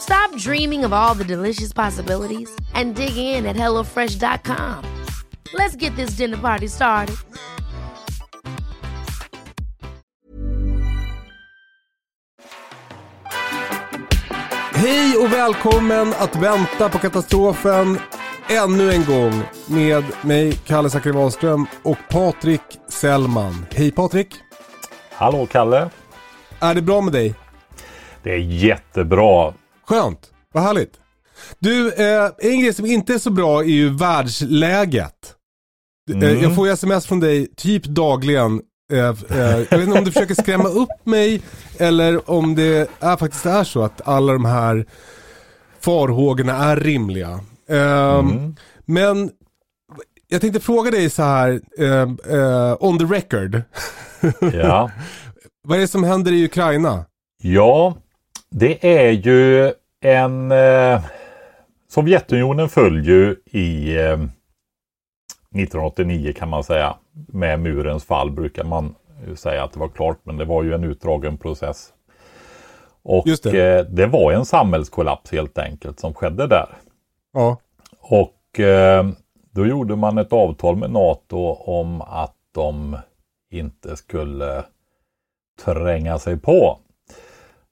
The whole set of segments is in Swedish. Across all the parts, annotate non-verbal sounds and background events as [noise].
Stop dreaming of all the delicious possibilities and dig in at HelloFresh.com. Let's get this dinner party started. Hej och välkommen att vänta på katastrofen ännu en gång med mig, Kalle Zackari Wahlström och Patrik Sellman. Hej Patrik! Hallå Kalle! Är det bra med dig? Det är jättebra. Skönt, vad härligt. Du, eh, en grej som inte är så bra är ju världsläget. Eh, Mm. Jag får ju sms från dig typ dagligen. Eh, eh, jag vet inte om du försöker skrämma upp mig eller om det är, faktiskt är så att alla de här farhågorna är rimliga. Ehm, Mm. Men jag tänkte fråga dig så här, eh, eh, on the record. Ja. [laughs] Vad är det som händer i Ukraina? ja, det är ju en... Eh, Sovjetunionen föll ju i eh, 1989 kan man säga. Med murens fall brukar man säga att det var klart, men det var ju en utdragen process. Och det. Eh, det var en samhällskollaps helt enkelt som skedde där. Ja, Och eh, då gjorde man ett avtal med NATO om att de inte skulle tränga sig på.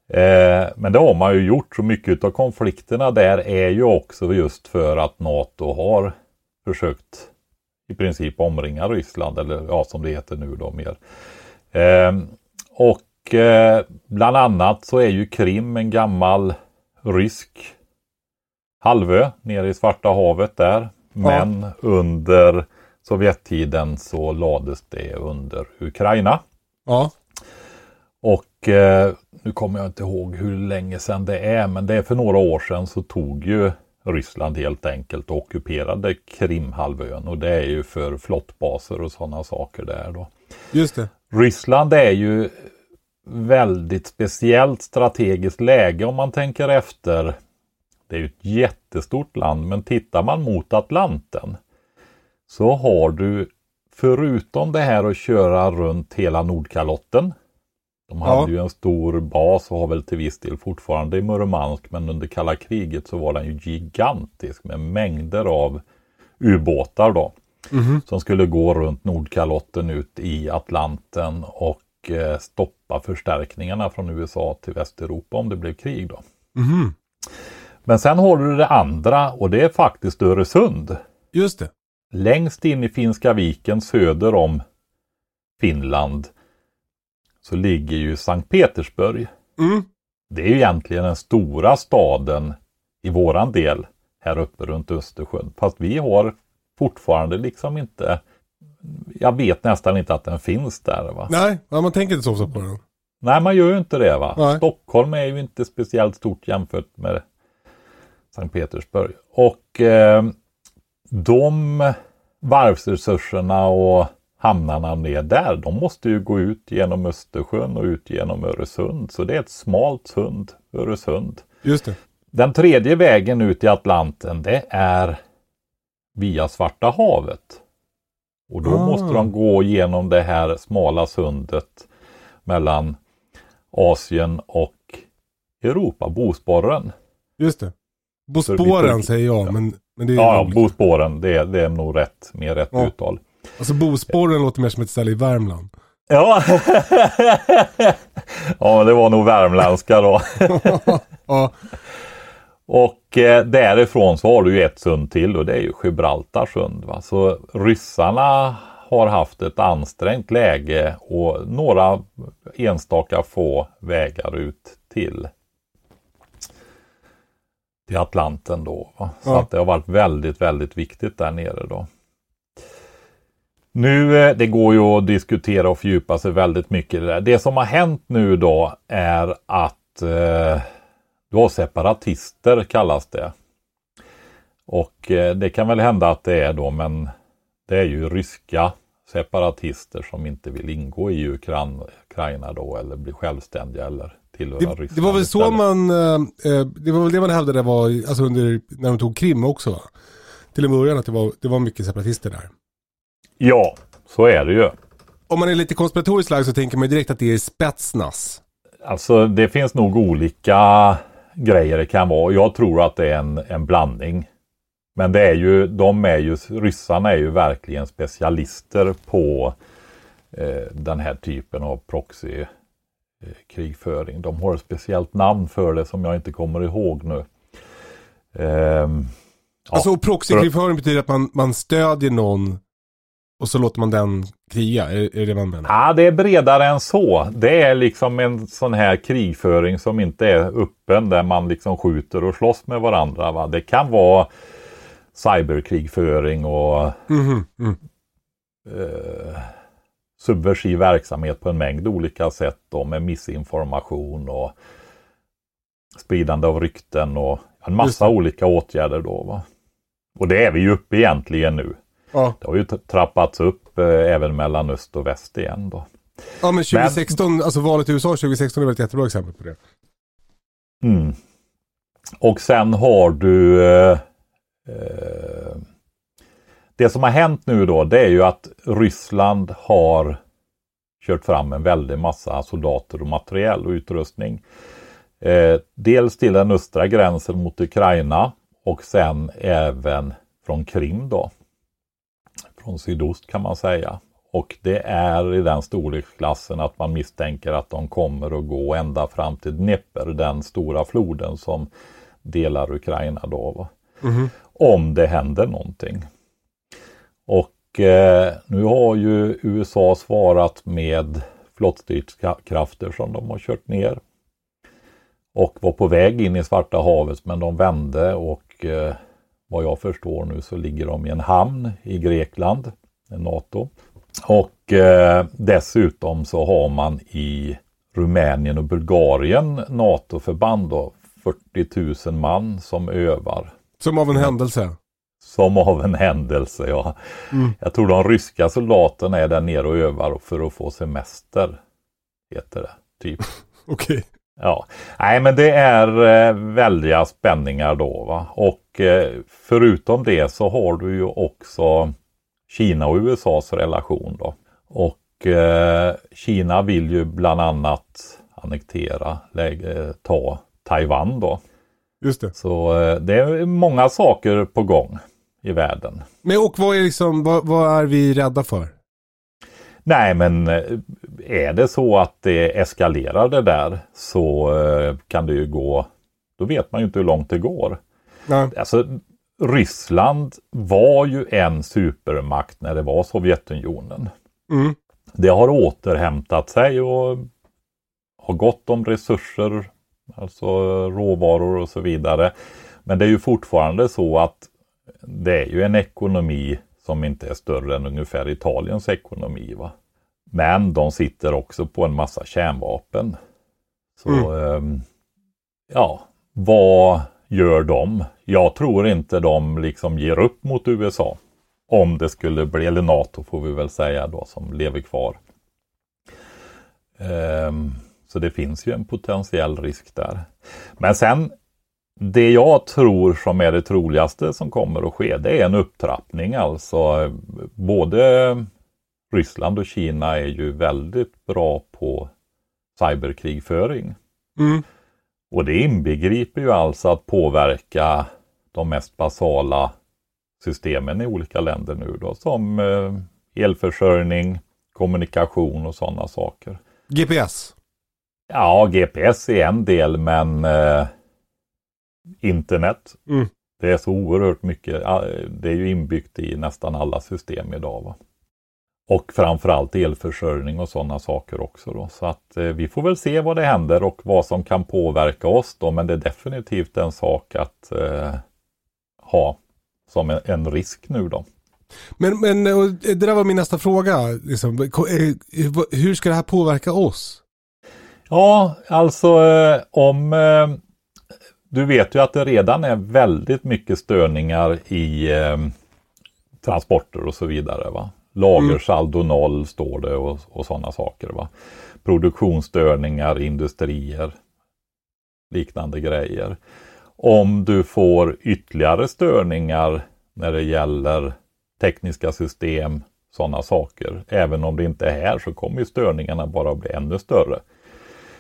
Eh, men det har man ju gjort. Så mycket av konflikterna där är ju också just för att NATO har försökt i princip omringa Ryssland, eller ja som det heter nu då mer. Eh, och eh, bland annat så är ju Krim en gammal rysk halvö nere i Svarta havet där. Men under Sovjettiden så lades det under Ukraina. ja, Och eh, nu kommer jag inte ihåg hur länge sedan det är, men det är för några år sedan så tog ju Ryssland helt enkelt och ockuperade Krimhalvön och det är ju för flottbaser och sådana saker där då. just det. Ryssland är ju väldigt speciellt strategiskt läge om man tänker efter. Det är ju ett jättestort land, men tittar man mot Atlanten så har du förutom det här att köra runt hela Nordkalotten. De hade Ja. ju en stor bas och har väl till viss del fortfarande i Murmansk, men under kalla kriget så var den ju gigantisk med mängder av ubåtar då som skulle gå runt Nordkalotten ut i Atlanten och eh, stoppa förstärkningarna från USA till Västeuropa om det blev krig. Då. Mhm. Men sen har du det andra och det är faktiskt Öresund. Just det. Längst in i Finska viken söder om Finland så ligger ju Sankt Petersburg. Mm. Det är ju egentligen den stora staden i våran del här uppe runt Östersjön. Fast vi har fortfarande liksom inte jag vet nästan inte att den finns där. Va? Nej, man tänker inte så ofta på den. Nej, man gör ju inte det. va. Nej. Stockholm är ju inte speciellt stort jämfört med Sankt Petersburg. Och eh, de varvsresurserna och hamnarna ner där, de måste ju gå ut genom Östersjön och ut genom Öresund. Så det är ett smalt sund, Öresund. Just det. Den tredje vägen ut i Atlanten, det är via Svarta havet. Och då Ah. måste de gå genom det här smala sundet mellan Asien och Europa, Bosporen. Just det. Bosporen säger jag, men, men det är Ja, ja. Bosporen, det, är- det är nog rätt, mer rätt Ja. uttal. Alltså Bosporen låter mer som ett ställe i Värmland. Ja. [laughs] ja, det var nog värmländska då. [laughs] ja, Och eh, därifrån så har du ju ett sund till och det är ju Gibraltar sund. Va? Så ryssarna har haft ett ansträngt läge och några enstaka få vägar ut till, till Atlanten då. Va? Så Ja. att det har varit väldigt, väldigt viktigt där nere då. Nu, eh, det går ju att diskutera och fördjupa sig väldigt mycket i det där. Det som har hänt nu då är att eh, du har separatister kallas det. Och eh, det kan väl hända att det är då, men det är ju ryska separatister som inte vill ingå i Ukran, Ukraina då eller bli självständiga eller tillhöra Det, Ryssland. det var väl så istället. man, eh, eh, det var väl det man hävdade var, alltså under, när de tog Krim också va? Till en början att det var, det var mycket separatister där. Ja, så är det ju. Om man är lite konspiratoriskt lagd så tänker man direkt att det är Spetsnaz. Alltså det finns nog olika grejer det kan vara. Jag tror att det är en, en blandning. Men det är ju, de är ju, ryssarna är ju verkligen specialister på eh, den här typen av proxy eh. De har ett speciellt namn för det som jag inte kommer ihåg nu. Ja, Alltså proxykrigföring betyder att man, man stödjer någon och så låter man den kriga. Är, är det det man menar? Ja, det är bredare än så. Det är liksom en sån här krigföring som inte är öppen där man liksom skjuter och slåss med varandra. Va? Det kan vara cyberkrigföring och Mhm, mm. eh, subversiv verksamhet på en mängd olika sätt då, med missinformation och spridande av rykten och en massa olika åtgärder då. Va? Och det är vi ju uppe egentligen nu. Ja. Det har ju trappats upp eh, även mellan öst och väst igen då. ja, men 2016, alltså valet i USA 2016 är väl ett jättebra exempel på det. Mm. Och sen har du eh, eh, Det som har hänt nu då det är ju att Ryssland har kört fram en väldig massa soldater och materiell och utrustning. Eh, dels till den östra gränsen mot Ukraina och sen även från Krim då. Från sydost kan man säga. Och det är i den storleksklassen att man misstänker att de kommer att gå ända fram till Dnepr, den stora floden som delar Ukraina då. Mhm. Om det händer någonting. Och eh, nu har ju USA svarat med flottstridskrafter som de har kört ner. Och var på väg in i Svarta havet men de vände och eh, vad jag förstår nu så ligger de i en hamn i Grekland, NATO. Och eh, dessutom så har man i Rumänien och Bulgarien NATO-förband då, 40 000 man som övar. Som av en händelse. Som av en händelse, ja. Mm. Jag tror de ryska soldaterna är där nere och övar för att få semester. Heter det, typ. [laughs] Okej. Ja, nej men det är eh, väldiga spänningar då va. Och eh, förutom det så har du ju också Kina och USAs relation då. Och eh, Kina vill ju bland annat annektera, ta Taiwan då. Just det. Så det är många saker på gång i världen. Men och vad är liksom, vad, vad är vi rädda för? Nej men är det så att det eskalerar det där så eh, kan det ju gå, då vet man ju inte hur långt det går. Nej. Alltså Ryssland var ju en supermakt när det var Sovjetunionen. Mm. Det har återhämtat sig och har gott om resurser, alltså råvaror och så vidare. Men det är ju fortfarande så att det är ju en ekonomi som inte är större än ungefär Italiens ekonomi. Va? Men de sitter också på en massa kärnvapen. Så ehm, ja, vad gör de? Jag tror inte de liksom ger upp mot USA. Om det skulle bli, eller NATO får vi väl säga då, som lever kvar. Ehm, så det finns ju en potentiell risk där. Men sen, det jag tror som är det troligaste som kommer att ske, det är en upptrappning alltså. Både Ryssland och Kina är ju väldigt bra på cyberkrigföring. Mm. Och det inbegriper ju alltså att påverka de mest basala systemen i olika länder nu då, som eh, elförsörjning, kommunikation och sådana saker. GPS. Ja, GPS är en del, men eh, internet, Mm. det är så oerhört mycket, det är ju inbyggt i nästan alla system idag. Va? Och framförallt elförsörjning och sådana saker också. Då. Så att eh, vi får väl se vad det händer och vad som kan påverka oss då. Men det är definitivt en sak att eh, ha som en, en, risk nu då. Men, men det där var min nästa fråga. Liksom. Eh, hur ska det här påverka oss? Ja, alltså eh, om eh, du vet ju att det redan är väldigt mycket störningar i eh, transporter och så vidare. Va? Lagersaldo noll står det och, och sådana saker. Va? Produktionsstörningar, industrier, liknande grejer. Om du får ytterligare störningar när det gäller tekniska system, sådana saker. Även om det inte är här så kommer störningarna bara bli ännu större.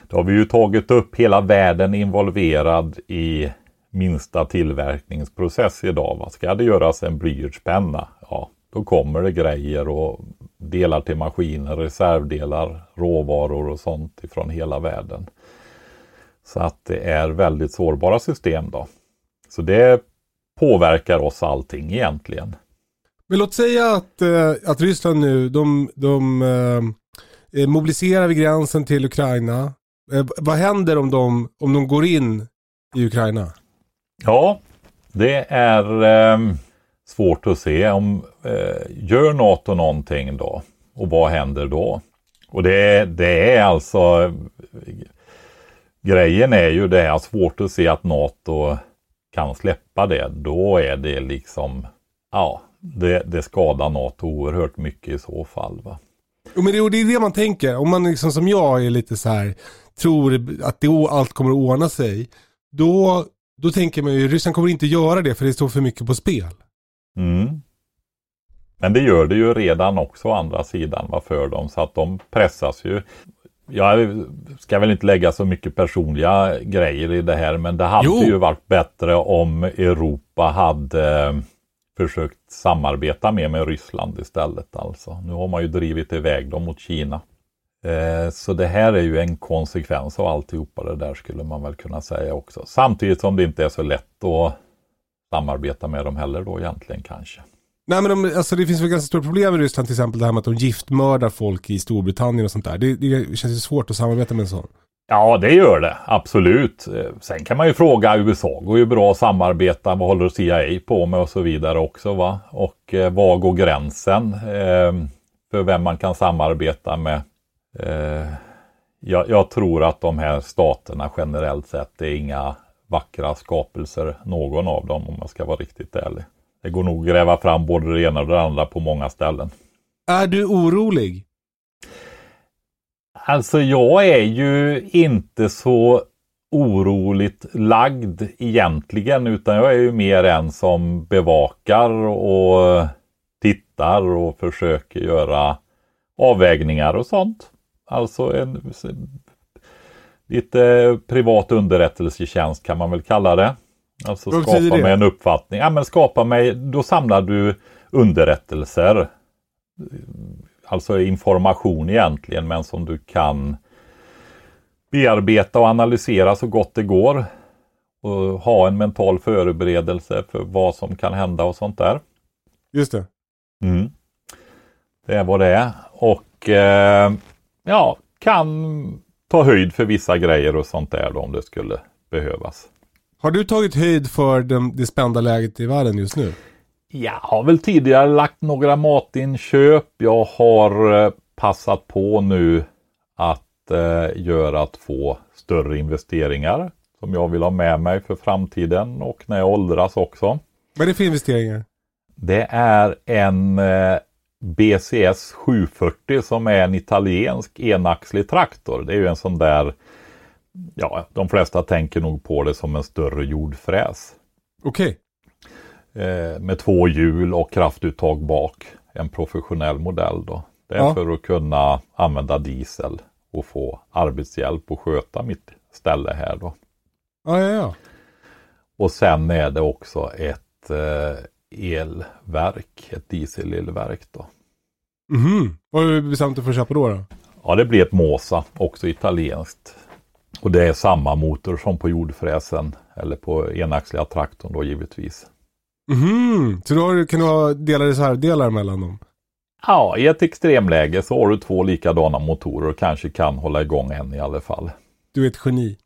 Då har vi ju tagit upp hela världen involverad i minsta tillverkningsprocess idag. Va? Ska det göras en blyertspenna, ja då kommer det grejer och delar till maskiner, reservdelar, råvaror och sånt ifrån hela världen. Så att det är väldigt sårbara system då. Så det påverkar oss allting egentligen. Men låt säga att, eh, att Ryssland nu, de, de eh, mobiliserar vid gränsen till Ukraina. Eh, vad händer om de, om de går in i Ukraina? Ja, det är eh, svårt att se. Om, eh, gör NATO någonting då? Och vad händer då? Och det, det är alltså Grejen är ju det här, svårt att se att NATO kan släppa det. Då är det liksom, ja, det, det skadar NATO oerhört mycket i så fall. Va? Jo, men det, det är det man tänker. Om man liksom som jag är lite så här, tror att det, allt kommer att ordna sig. Då, då tänker man ju, Ryssland kommer inte göra det för det står för mycket på spel. Mm. Men det gör det ju redan också å andra sidan va, för dem. Så att de pressas ju. Jag ska väl inte lägga så mycket personliga grejer i det här men det hade jo. ju varit bättre om Europa hade försökt samarbeta mer med Ryssland istället. Alltså. Nu har man ju drivit iväg dem mot Kina. Eh, så det här är ju en konsekvens av alltihopa det där skulle man väl kunna säga också. Samtidigt som det inte är så lätt att samarbeta med dem heller då egentligen kanske. Nej men de, alltså det finns väl ganska stora problem i Ryssland till exempel det här med att de giftmördar folk i Storbritannien och sånt där. Det, det känns ju svårt att samarbeta med en sån. Ja, det gör det. Absolut. Sen kan man ju fråga USA. går ju bra att samarbeta. Vad håller CIA på med och så vidare också. Va? Och eh, var går gränsen eh, för vem man kan samarbeta med? Eh, jag, jag, tror att de här staterna generellt sett är inga vackra skapelser, någon av dem om man ska vara riktigt ärlig. Det går nog att gräva fram både det ena och det andra på många ställen. Är du orolig? Alltså jag är ju inte så oroligt lagd egentligen utan jag är ju mer en som bevakar och tittar och försöker göra avvägningar och sånt. Alltså en lite privat underrättelsetjänst kan man väl kalla det. Alltså Vad skapa mig en uppfattning. Ja men skapa mig, då samlar du underrättelser alltså information egentligen, men som du kan bearbeta och analysera så gott det går. Och ha en mental förberedelse för vad som kan hända och sånt där. Just det. Mm. Det är vad det är. Och eh, ja, kan ta höjd för vissa grejer och sånt där då, om det skulle behövas. Har du tagit höjd för det, det spända läget i världen just nu? Jag har väl tidigare lagt några matinköp. Jag har eh, passat på nu att eh, göra två större investeringar som jag vill ha med mig för framtiden och när jag åldras också. Vad är det för investeringar? Det är en eh, BCS 740 som är en italiensk enaxlig traktor. Det är ju en sån där, ja de flesta tänker nog på det som en större jordfräs. Okej. Okay eh, med två hjul och kraftuttag bak. En professionell modell då. Det är ja. för att kunna använda diesel och få arbetshjälp och sköta mitt ställe här då. Ja, ja, ja. Och sen är det också ett eh, elverk, ett dieselelverk då. Mhm. Vad har du bestämt dig för att köpa då, då? Ja, det blir ett Mosa, också italienskt. Och det är samma motor som på jordfräsen eller på enaxliga traktorn då givetvis. Mm, så då kan du ha delade reservdelar mellan dem? Ja, i ett extremläge så har du två likadana motorer och kanske kan hålla igång en i alla fall. Du är ett geni.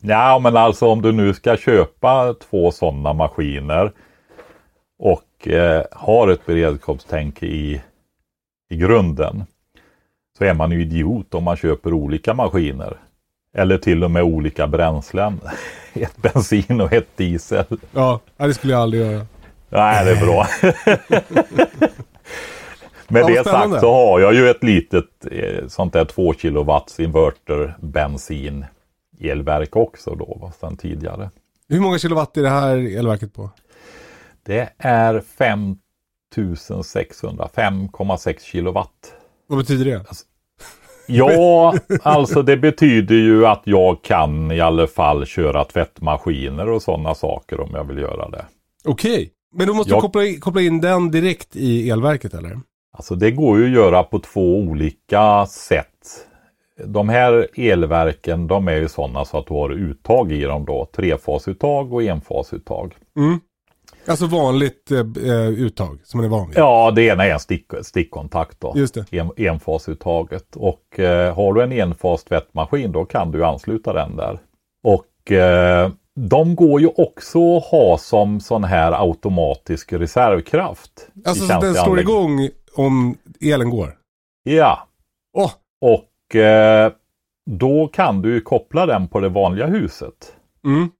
Ja, men alltså om du nu ska köpa två sådana maskiner och eh, har ett beredskapstänk i, i grunden så är man ju idiot om man köper olika maskiner. Eller till och med olika bränslen. [laughs] Ett bensin och ett diesel. Ja, det skulle jag aldrig göra. Nej, det är bra. [laughs] Med Ja, det sagt så har jag ju ett litet eh, sånt där 2 kilowatts inverter bensin elverk också då, sedan tidigare. Hur många kilowatt är det här elverket på? Det är 5600, 5,6 kilowatt. Vad betyder det? Ja, alltså det betyder ju att jag kan i alla fall köra tvättmaskiner och sådana saker om jag vill göra det. Okej. Men då måste Jag- du koppla in, koppla in den direkt i elverket eller? Alltså det går ju att göra på två olika sätt. De här elverken de är ju sådana så att du har uttag i dem då. Trefasuttag och enfasuttag. Mm. Alltså vanligt eh, eh, uttag som man är van vid. Ja, det ena är en stick, stickkontakt då. Just det. En, enfasuttaget. Och eh, har du en enfas tvättmaskin då kan du ansluta den där. Och eh, de går ju också att ha som sån här automatisk reservkraft. Alltså så den slår igång om elen går? Ja, Åh, och eh, då kan du ju koppla den på det vanliga huset. mm.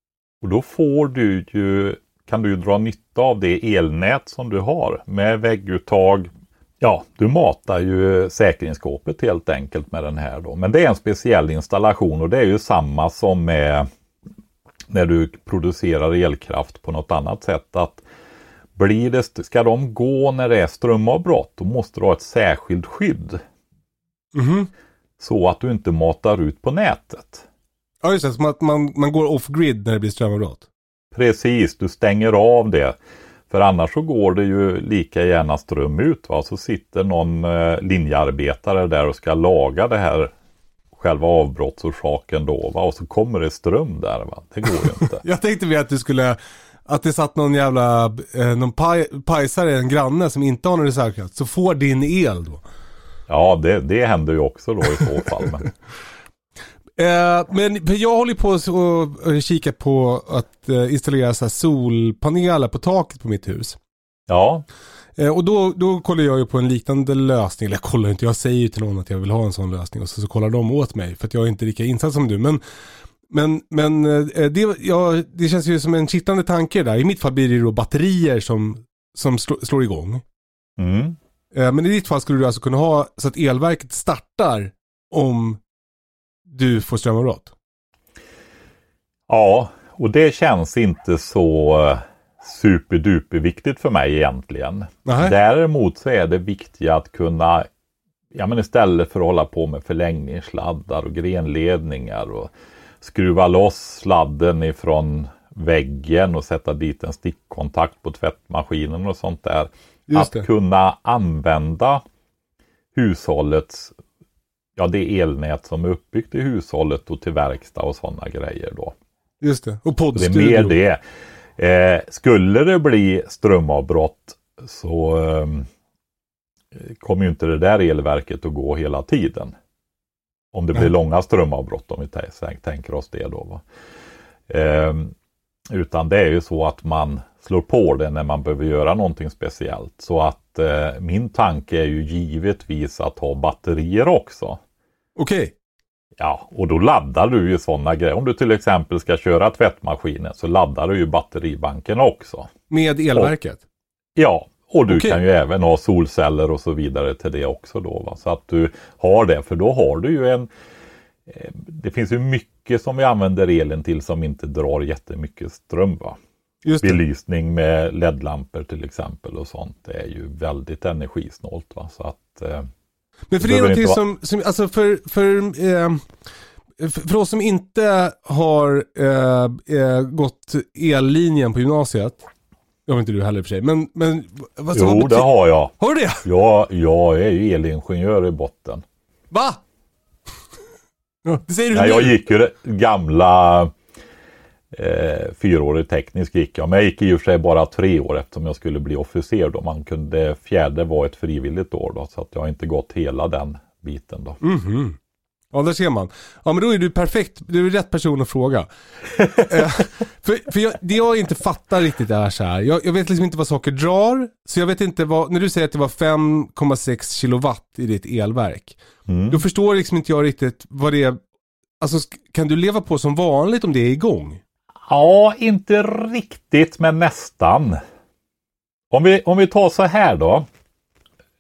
Och då får du ju, kan du dra nytta av det elnät som du har med vägguttag. Ja, du matar ju säkringsskåpet helt enkelt med den här då. Men det är en speciell installation och det är ju samma som med när du producerar elkraft på något annat sätt. att blir det, Ska de gå när det är strömavbrott då måste du ha ett särskilt skydd. Mhm. Så att du inte matar ut på nätet. Ja just det, som att man, man går off-grid när det blir strömavbrott. Precis, du stänger av det. För annars så går det ju lika gärna ström ut. Va? Så sitter någon eh, linjearbetare där och ska laga det här själva avbrottsorsaken då. Va? Och så kommer det ström där. Va? Det går ju inte. [laughs] Jag tänkte mig att du skulle, att det satt någon jävla, eh, någon paj, pajsare, en granne som inte har någon reservkraft, så får din el då. Ja, det, det händer ju också då i så fall. Men, [laughs] Eh, men jag håller på och kika på att eh, installera så här solpaneler på taket på mitt hus. ja, Eh, och då, då kollar jag ju på en liknande lösning, eller jag kollar inte, jag säger ju till någon att jag vill ha en sån lösning och så, så kollar de åt mig för att jag är inte lika insatt som du. Men, men, men det, ja, det känns ju som en kittlande tanke där. I mitt fall blir det då batterier som, som slå, slår igång. mm. Men i ditt fall skulle du alltså kunna ha så att elverket startar om du får strömavbrott. ja, och det känns inte så eh, superduper viktigt för mig egentligen. Nähä. Däremot så är det viktigt att kunna, ja men istället för att hålla på med förlängningssladdar och grenledningar och skruva loss sladden ifrån väggen och sätta dit en stickkontakt på tvättmaskinen och sånt där. Just att det. kunna använda hushållets, ja det elnät som är uppbyggt i hushållet och till verkstad och sådana grejer då. Just det. Och Det är poddstudio. mer det. Eh, skulle det bli strömavbrott så eh, kommer ju inte det där elverket att gå hela tiden. Om det blir Nej. långa strömavbrott om vi tänker oss det då. Eh, utan det är ju så att man slår på det när man behöver göra någonting speciellt. Så att eh, min tanke är ju givetvis att ha batterier också. Okej. Ja, och då laddar du ju sådana grejer. Om du till exempel ska köra tvättmaskinen så laddar du ju batteribanken också. Med elverket. Ja, och du Okej. kan ju även ha solceller och så vidare till det också då. Va? Så att du har det, för då har du ju en... eh, Det finns ju mycket som vi använder elen till som inte drar jättemycket ström. Va? Just det. Belysning med LED-lampor till exempel och sånt. Det är ju väldigt energisnålt. Va? Så att, eh, Men för Det det är någonting som, som, alltså för, för, eh, för oss som inte har eh, eh, gått ellinjen på gymnasiet. Det har inte du heller i och för sig. Men, men vad, så vad jo, det har jag. Har du det? jag. Jag är ju elingenjör i botten. Va? Ja, [laughs] det säger du Nej, nu. jag gick ju det gamla Eh, fyraårig teknisk gick jag, men jag gick i och för sig bara tre år eftersom jag skulle bli officer då. Man kunde, fjärde var ett frivilligt år då, så att jag har inte gått hela den biten då. Mhm. Ja, där ser man. Ja, men då är du perfekt. Du är rätt person att fråga. [laughs] Eh, för för jag, det jag inte fattar riktigt är så här. Jag, jag vet liksom inte vad saker drar. Så jag vet inte vad, när du säger att det var 5,6 kilowatt i ditt elverk. Mm. Då förstår liksom inte jag riktigt vad det är. Alltså kan du leva på som vanligt om det är igång? Ja, inte riktigt men nästan. Om vi, om vi tar så här då.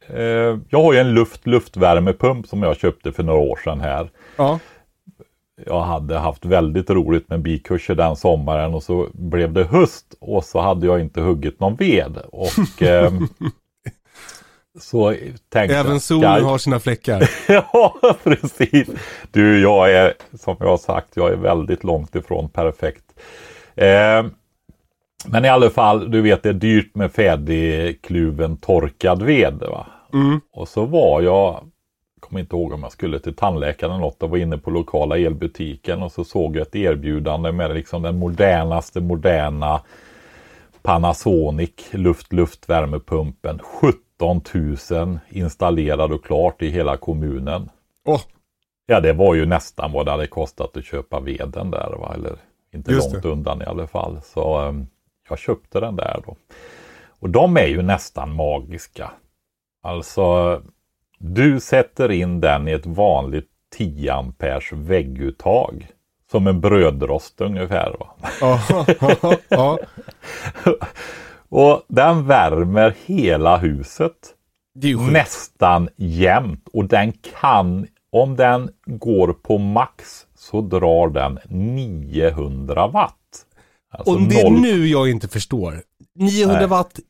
Eh, jag har ju en luft-luftvärmepump som jag köpte för några år sedan här. Ja. Jag hade haft väldigt roligt med bikurser den sommaren och så blev det höst och så hade jag inte huggit någon ved. Och [laughs] ehm, så tänkte Även jag, solen ska- har sina fläckar. [laughs] ja, precis. Du, jag är, som jag har sagt, jag är väldigt långt ifrån perfekt. Eh, men i alla fall, du vet det är dyrt med färdigkluven torkad ved. Va? Mm. Och så var jag, kommer inte ihåg om jag skulle till tandläkaren eller något, jag var inne på lokala elbutiken och så såg jag ett erbjudande med liksom den modernaste moderna Panasonic luft-luftvärmepumpen. 17 000 installerad och klart i hela kommunen. Åh, Ja, det var ju nästan vad det hade kostat att köpa veden där, va? eller inte Just långt det. undan i alla fall. Så ehm, jag köpte den där då. Och de är ju nästan magiska. Alltså, du sätter in den i ett vanligt 10 amperes vägguttag. Som en brödrost ungefär. Va? ja. [laughs] [laughs] Och den värmer hela huset. Nästan jämnt och den kan, om den går på max så drar den 900 watt. Alltså Och det är noll- nu jag inte förstår. 900 Nej. watt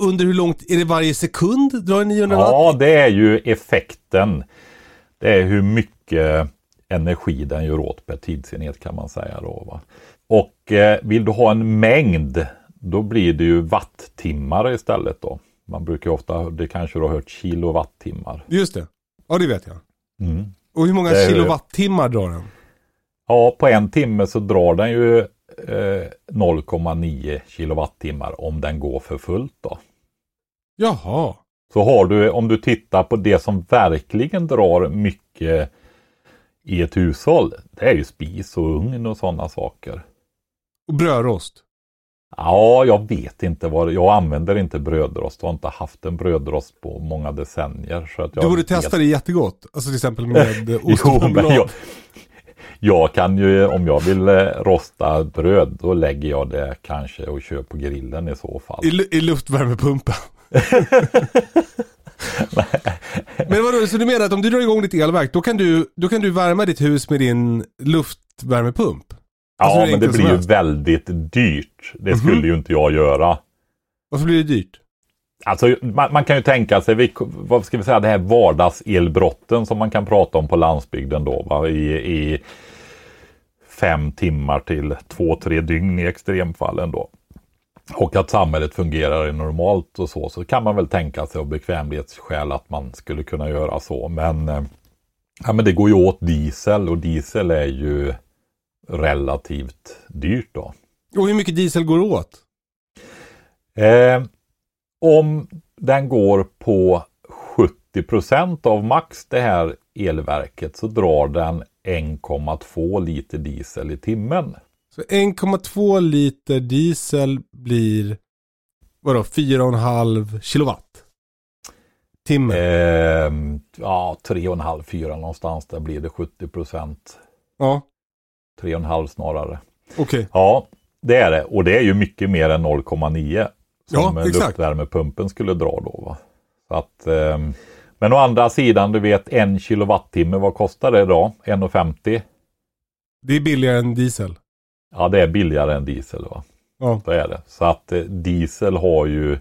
under hur långt, är det varje sekund drar det 900 watt? Ja, det är ju effekten. Det är hur mycket energi den gör åt per tidsenhet kan man säga. Då, va? Och eh, vill du ha en mängd, då blir det ju wattimmar istället. då. Man brukar ju ofta, det kanske du har hört, kilowattimmar. Just det. Ja, det vet jag. Mm. Och hur många Det kilowattimmar drar den? Ja, på en timme så drar den ju eh, 0,9 kilowattimmar om den går för fullt. Då. Jaha. Så har du, om du tittar på det som verkligen drar mycket i ett hushåll, det är ju spis och ugn och sådana saker. Och brödrost. Ja, jag vet inte vad jag använder inte brödrost och har inte haft en brödrost på många decennier. Så att jag Du borde testa det jättegott. Alltså till exempel med [laughs] ost Jo, men jag, jag kan ju, om jag vill eh, rosta bröd, då lägger jag det kanske och kör på grillen i så fall. I, I luftvärmepumpen. [laughs] Men vadå, så du menar att om du drar igång ditt elverk, då kan du, då kan du värma ditt hus med din luftvärmepump? Alltså, Ja, hur men det blir ju väldigt dyrt. Det skulle ju inte jag göra. Varför blir det dyrt? Alltså, man, man kan ju tänka sig, vi, vad ska vi säga, det här vardagselbrotten som man kan prata om på landsbygden då, va? I, i fem timmar till två, tre dygn i extremfallen då. Och att samhället fungerar normalt och så, så kan man väl tänka sig av bekvämlighetsskäl att man skulle kunna göra så. Men, eh, ja, men det går ju åt diesel och diesel är ju relativt dyrt då. Och hur mycket diesel går åt? Eh, om den går på 70% av max det här elverket så drar den 1,2 liter diesel i timmen. Så 1,2 liter diesel blir, vadå, 4,5 kilowatt? Timme? Eh, ja, 3,5-4 någonstans där blir det 70% Ja, 3,5 snarare. okej. Ja, det är det. Och det är ju mycket mer än 0,9 som Ja, eh, luftvärmepumpen skulle dra då. Va? Så att, ehm, men å andra sidan, du vet en kilowattimme, vad kostar det då? 1,50? Det är billigare än diesel. Ja, det är billigare än diesel. va? Ja. Så är det. Så att eh, diesel har ju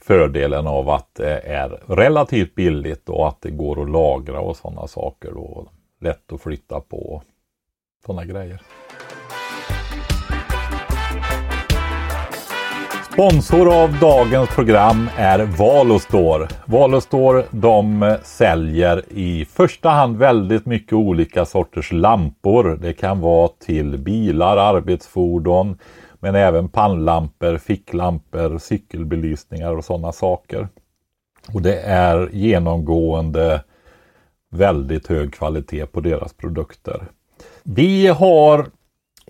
fördelen av att det är relativt billigt och att det går att lagra och sådana saker. Och lätt att flytta på och sådana grejer. Sponsor av dagens program är Valostor. Valostor de säljer i första hand väldigt mycket olika sorters lampor. Det kan vara till bilar, arbetsfordon, men även pannlampor, ficklampor, cykelbelysningar och sådana saker. Och det är genomgående väldigt hög kvalitet på deras produkter. Vi har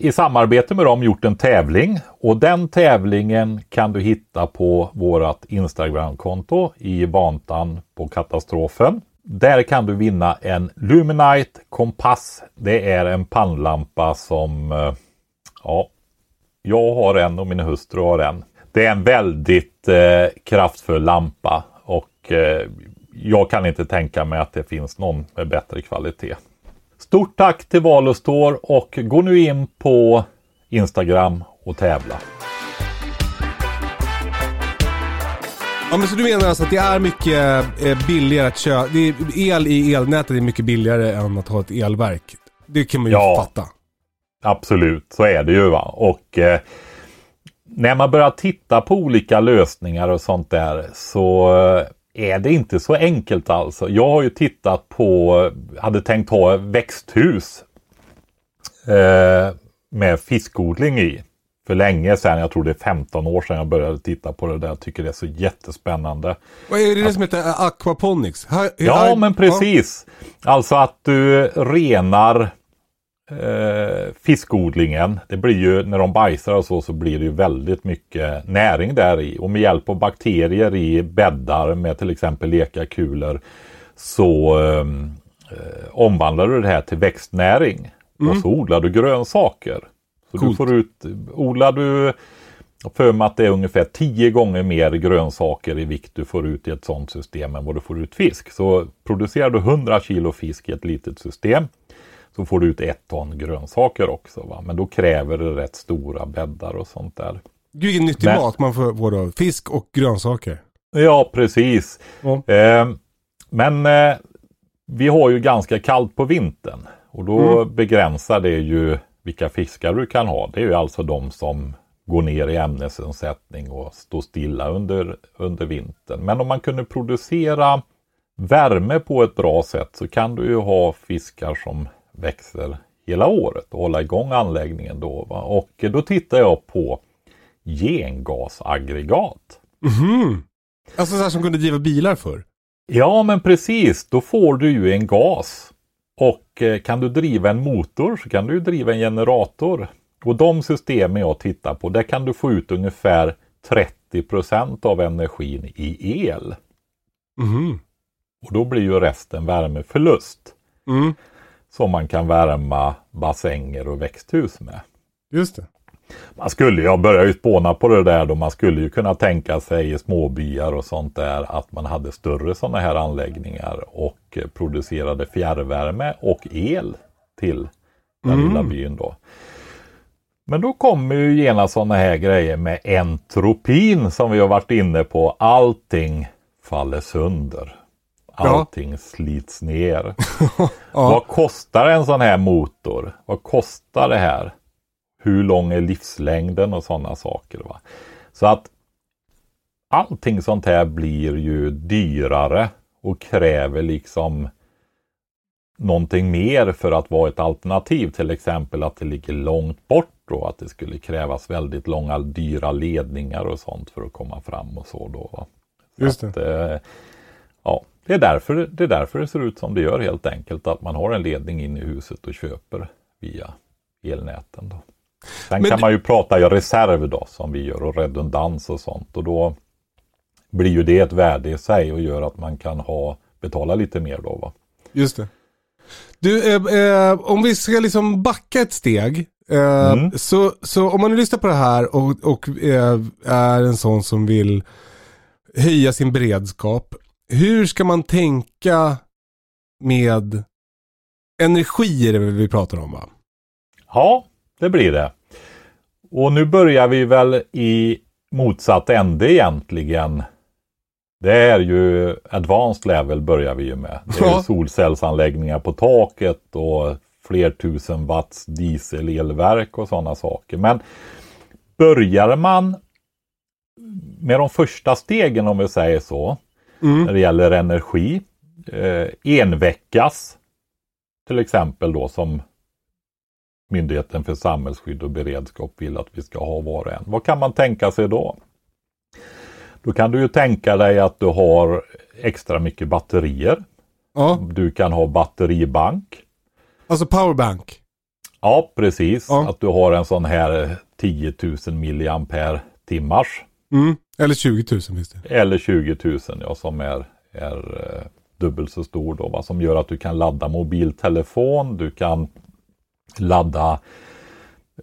i samarbete med dem gjort en tävling och den tävlingen kan du hitta på vårat Instagramkonto i Vantan på katastrofen. Där kan du vinna en Luminite Kompass. Det är en pannlampa som eh, ja, jag har en och min hustru har en. Det är en väldigt eh, kraftfull lampa och eh, jag kan inte tänka mig att det finns någon med bättre kvalitet. Stort tack till Valostore och gå nu in på Instagram och tävla. Ja men så du menar alltså att det är mycket eh, billigare att köra, el i elnätet är mycket billigare än att ha ett elverk. Det kan man ju ja, fatta. Absolut, så är det ju va. Och eh, när man börjar titta på olika lösningar och sånt där så eh, är det inte så enkelt alltså. Jag har ju tittat på, hade tänkt ha växthus eh, med fiskodling i. För länge sedan, jag tror det är 15 år sedan jag började titta på det där. Jag tycker det är så jättespännande. Vad är det, det som heter aquaponics? ja, men precis. Alltså att du renar eh, fiskodlingen. Det blir ju när de bajsar och så så blir det ju väldigt mycket näring där i. Och med hjälp av bakterier i bäddar med till exempel lekakulor så ehm, eh, omvandlar du det här till växtnäring. Mm. Och så odlar du grönsaker. Så du får ut, odlar du för mig att det är ungefär tio gånger mer grönsaker i vikt du får ut i ett sådant system än vad du får ut fisk. Så producerar du 100 kilo fisk i ett litet system så får du ut ett ton grönsaker också. Va? Men då kräver det rätt stora bäddar och sånt där. Gud vilken nyttig Men, mat man får, får då. Fisk och grönsaker. Ja, precis. Ja. Eh, men eh, vi har ju ganska kallt på vintern. Och då mm. begränsar det ju vilka fiskar du kan ha. Det är ju alltså de som går ner i ämnesomsättning och står stilla under, under vintern. Men om man kunde producera värme på ett bra sätt så kan du ju ha fiskar som växer hela året och hålla igång anläggningen då. Va? Och då tittar jag på gengasaggregat. Mm. Alltså så här som kunde driva bilar för? Ja men precis, då får du ju en gas. Och eh, kan du driva en motor så kan du driva en generator. Och de systemen jag tittar på, där kan du få ut ungefär 30% av energin i el. Mm. Och då blir ju resten värmeförlust. Mm som man kan värma bassänger och växthus med. Just det. Man skulle, jag börjar ju spåna på det där då, man skulle ju kunna tänka sig i småbyar och sånt där att man hade större sådana här anläggningar och producerade fjärrvärme och el till den mm. lilla byn då. Men då kommer ju gärna sådana här grejer med entropin som vi har varit inne på. Allting faller sönder. Allting ja. slits ner. [laughs] ja. Vad kostar en sån här motor? Vad kostar det här? Hur lång är livslängden och sådana saker. Va? Så att allting sånt här blir ju dyrare och kräver liksom någonting mer för att vara ett alternativ. Till exempel att det ligger långt bort och att det skulle krävas väldigt långa dyra ledningar och sånt för att komma fram och så då. Va? Just det. Att, eh, ja, det är, därför, det är därför det ser ut som det gör helt enkelt. Att man har en ledning in i huset och köper via elnäten. Då. Sen Men kan man ju prata i reserv då som vi gör och redundans och sånt. Och då blir ju det ett värde i sig och gör att man kan ha betala lite mer då. Va? Just det. Du, eh, eh, om vi ska liksom backa ett steg. Eh, mm. så, så om man lyssnar på det här och, och eh, är en sån som vill höja sin beredskap hur ska man tänka med energi är det vi pratar om va? Ja, det blir det. Och nu börjar vi väl i motsatt ände egentligen. Det är ju advanced level börjar vi ju med. Det är solcellsanläggningar på taket och fler tusen watts dieselelverk och sådana saker. Men börjar man med de första stegen om vi säger så, när det gäller energi, eh, enveckas till exempel då som Myndigheten för samhällsskydd och beredskap vill att vi ska ha var och en. Vad kan man tänka sig då? Då kan du ju tänka dig att du har extra mycket batterier. Ja, Du kan ha batteribank. alltså powerbank. Ja, precis. Ja. Att du har en sån här 10 000 milliampere timmars. Mm. Eller 20 000 finns det. Eller 20 000 ja, som är, är eh, dubbelt så stor då. Va? Som gör att du kan ladda mobiltelefon, du kan ladda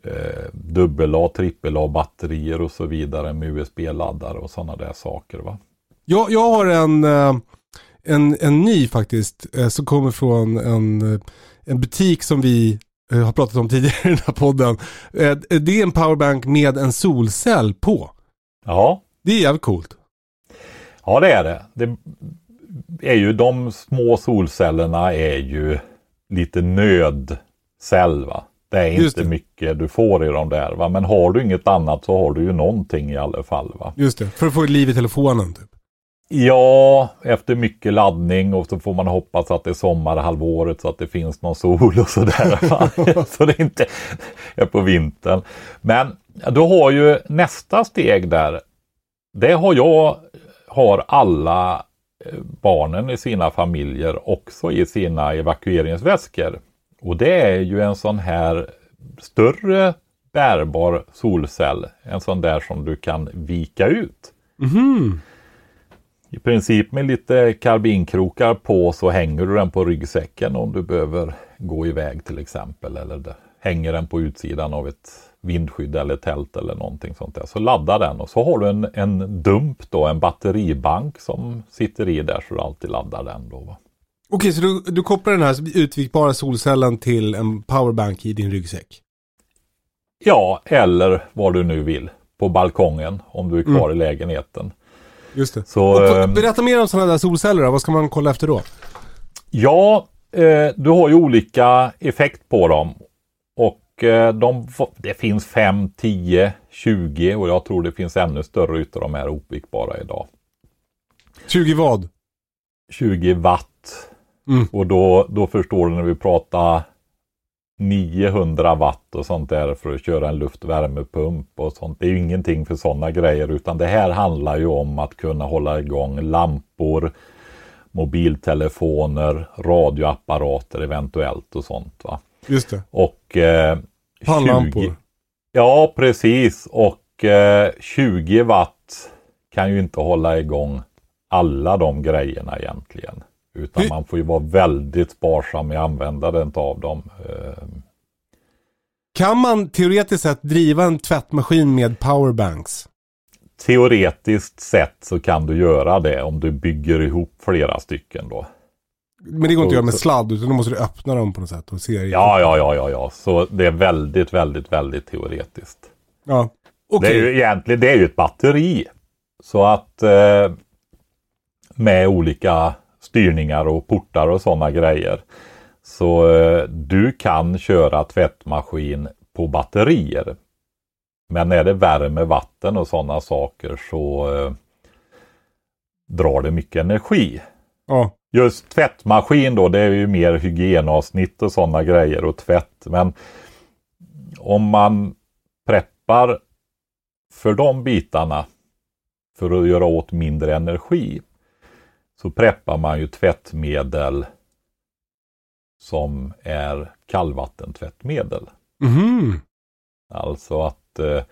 eh, dubbel-A, trippel-A batterier och så vidare med USB-laddare och sådana där saker. Va? Jag, jag har en, eh, en, en ny faktiskt eh, som kommer från en, en butik som vi har pratat om tidigare i den här podden. Det är en powerbank med en solcell på. Ja, Det är jävligt coolt. ja det är det. Det är ju de små solcellerna är ju lite nödcell. Va? Det är Just inte det. mycket du får i de där. Va? Men har du inget annat så har du ju någonting i alla fall. Va? Just det, för att få liv i telefonen typ. Ja, efter mycket laddning och så får man hoppas att det är sommarhalvåret så att det finns någon sol och sådär. [laughs] så det inte är på vintern. Men då har ju nästa steg där. Det har jag, har alla eh, barnen i sina familjer också i sina evakueringsväskor. Och det är ju en sån här större bärbar solcell. En sån där som du kan vika ut. Mhm. I princip med lite karbinkrokar på så hänger du den på ryggsäcken om du behöver gå iväg till exempel. Eller hänger den på utsidan av ett vindskydd eller tält eller någonting sånt där. Så ladda den och så har du en, en dump då, en batteribank som sitter i där så du alltid laddar den då. Va? Okej, så du, du kopplar den här utvikbara solcellen till en powerbank i din ryggsäck? Ja, eller vad du nu vill på balkongen om du är kvar i lägenheten. Just det. Så, Och, ehm, berätta mer om sådana där solceller då. Vad ska man kolla efter då? Ja, eh, du har ju olika effekt på dem. Och de, få- det finns 5, 10, 20 och jag tror det finns ännu större utav de här ovikbara idag. 20 vad? 20 watt. Mm. Och då, då förstår du när vi pratar 900 watt och sånt där för att köra en luftvärmepump och sånt. Det är ju ingenting för sådana grejer utan det här handlar ju om att kunna hålla igång lampor, mobiltelefoner, radioapparater eventuellt och sånt. Va? Just det. Och eh, Pannlampor. 20 Ja, precis. Och eh, 20 watt kan ju inte hålla igång alla de grejerna egentligen. Utan Hur- man får ju vara väldigt sparsam i användandet av dem. Eh, Kan man teoretiskt sett driva en tvättmaskin med powerbanks? teoretiskt sett så kan du göra det om du bygger ihop flera stycken då. Men det går inte att göra med sladd utan då måste du öppna dem på något sätt och se. Ja, ja, ja, ja, ja. Så det är väldigt, väldigt, väldigt teoretiskt. ja. Det är ju egentligen det är ju ett batteri. Så att eh, med olika styrningar och portar och sådana grejer. Så eh, du kan köra tvättmaskin på batterier. Men när det värmer vatten och sådana saker så eh, drar det mycket energi. Ja. Just tvättmaskin då, det är ju mer hygienavsnitt och sådana grejer och tvätt. Men om man preppar för de bitarna för att göra åt mindre energi så preppar man ju tvättmedel som är kallvattentvättmedel. Mhm. Alltså att eh,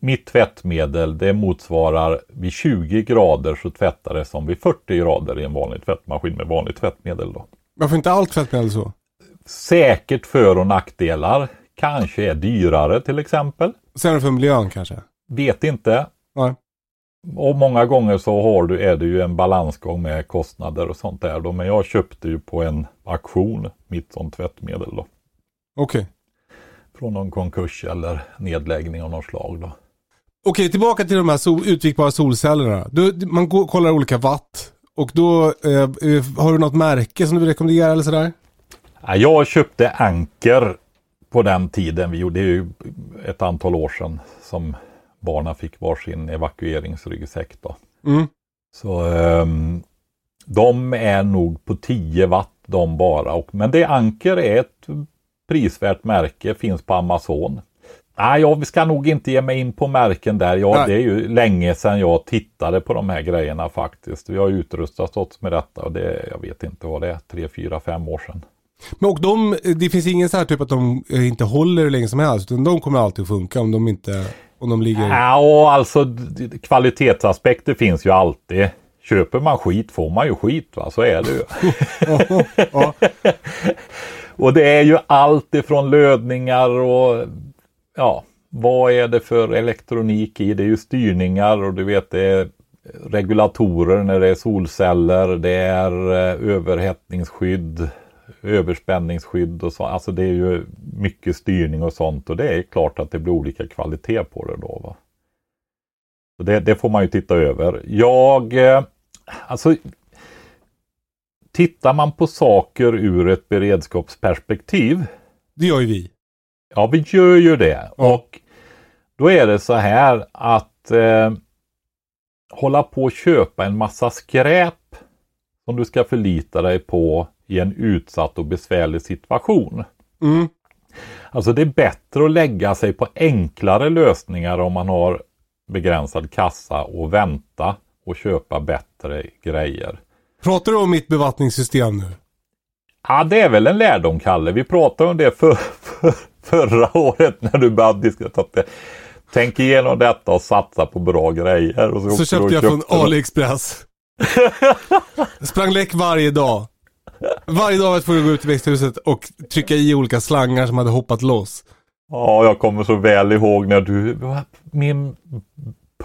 mitt tvättmedel det motsvarar vid 20 grader så tvättar det som vid 40 grader i en vanlig tvättmaskin med vanligt tvättmedel. Då. Varför inte allt tvättmedel så? Säkert för och nackdelar. Kanske är dyrare till exempel. Sämre för miljön kanske? Vet inte. Nej. Och många gånger så har du, är det ju en balansgång med kostnader och sånt där. Då. Men jag köpte ju på en auktion mitt som tvättmedel. Då. Okej. Från någon konkurs eller nedläggning av något slag. Då. Okej, tillbaka till de här sol, utvikbara solcellerna. Du, man går, kollar olika watt. Och då, eh, eh, har du något märke som du vill rekommendera eller sådär? Ja, Jag köpte Anker på den tiden vi gjorde, ju ett antal år sedan som barnen fick varsin evakueringsryggsäck då. Mm. Så ehm, de är nog på 10 watt de bara. Och, men det Anker är ett prisvärt märke, finns på Amazon. Nej, jag ska nog inte ge mig in på märken där. Ja, det är ju länge sedan jag tittade på de här grejerna faktiskt. Vi har utrustat oss med detta och det, jag vet inte vad det är, 3, 4, 5 år sedan. Men och de, det finns ingen så här typ att de eh, inte håller hur länge som helst. Utan de kommer alltid att funka om de inte, om de ligger... Ja, och alltså kvalitetsaspekter finns ju alltid. Köper man skit får man ju skit, va? så är det ju. [laughs] [laughs] Och det är ju allt ifrån lödningar och ja, vad är det för elektronik i? Det är ju styrningar och du vet det är regulatorer när det är solceller, det är eh, överhettningsskydd, överspänningsskydd och så. Alltså det är ju mycket styrning och sånt och det är klart att det blir olika kvalitet på det då. Va? Så det, det får man ju titta över. Jag, eh, alltså Tittar man på saker ur ett beredskapsperspektiv Det gör ju vi. Ja, vi gör ju det. Och då är det så här att eh, hålla på och köpa en massa skräp som du ska förlita dig på i en utsatt och besvärlig situation. Mm. Alltså det är bättre att lägga sig på enklare lösningar om man har begränsad kassa och vänta och köpa bättre grejer. Pratar du om mitt bevattningssystem nu? Ja, det är väl en lärdom, Kalle. Vi pratade om det för, för, förra [laughs] året när du började diskutera. att det- Tänk igenom detta och satsa på bra grejer. Och Så du köpte jag från AliExpress. Sprang läck varje dag. Varje dag var jag tvungen att gå ut i växthuset och trycka i olika slangar som hade hoppat loss. Ja, jag kommer så väl ihåg när du... Min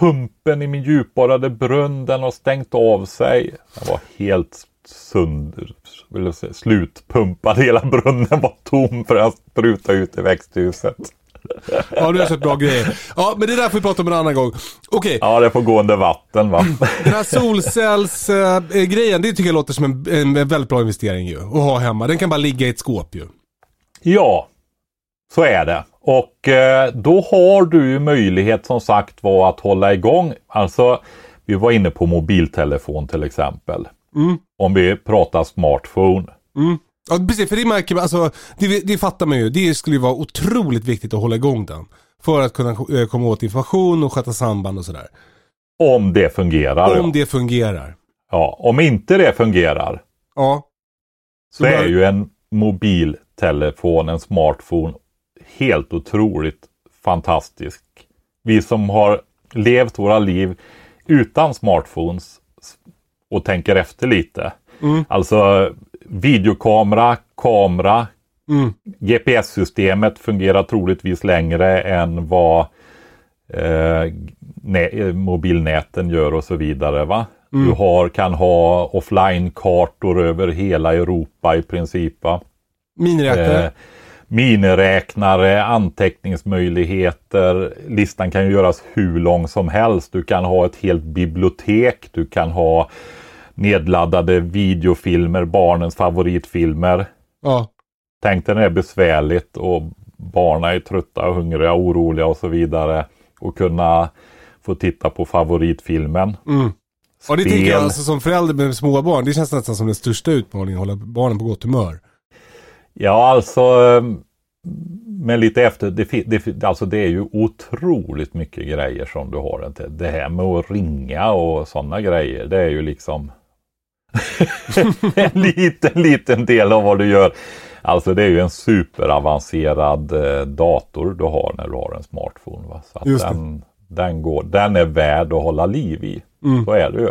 pumpen i min djupborrade brunn, den har stängt av sig. Den var helt sönder, vill jag säga, slutpumpad. Hela brunnen var tom för att spruta ut i växthuset. Ja, du har köpt bra grejer. Ja, men det där får vi prata om en annan gång. Okej, Ja, det får gå under vatten va. [clears throat] den här solcellsgrejen, det tycker jag låter som en, en väldigt bra investering ju. Att ha hemma. Den kan bara ligga i ett skåp ju. Ja, så är det. Och eh, då har du ju möjlighet som sagt var att hålla igång. Alltså, vi var inne på mobiltelefon till exempel. Mm. Om vi pratar smartphone. Mm. Ja, precis. För det märker man, alltså, det, det fattar man ju. Det skulle ju vara otroligt viktigt att hålla igång den. För att kunna eh, komma åt information och sköta samband och sådär. Om det fungerar. Om ja. det fungerar. Ja, om inte det fungerar Ja. så bör- är ju en mobiltelefon, en smartphone helt otroligt fantastisk. Vi som har levt våra liv utan smartphones och tänker efter lite. Mm. Alltså videokamera, kamera, Mm. GPS-systemet fungerar troligtvis längre än vad eh, nä- mobilnäten gör och så vidare. Va? Du har, kan ha offline-kartor över hela Europa i princip. Va? Miniräknare. Eh, miniräknare, anteckningsmöjligheter. Listan kan ju göras hur lång som helst. Du kan ha ett helt bibliotek. Du kan ha nedladdade videofilmer, barnens favoritfilmer. Ja. Tänk dig när det är besvärligt och barnen är trötta, hungriga, oroliga och så vidare. Och kunna få titta på favoritfilmen. Mm. Ja, det tänker jag alltså som förälder med små barn. Det känns nästan som den största utmaningen, att hålla barnen på gott humör. Ja, alltså eh, men lite efter, det, det, alltså det är ju otroligt mycket grejer som du har. Inte. Det här med att ringa och sådana grejer, det är ju liksom [laughs] en liten, liten del av vad du gör. Alltså det är ju en superavancerad eh, dator du har när du har en smartphone. Va? Så den, den, går, den är värd att hålla liv i. Mm. Så är det ju.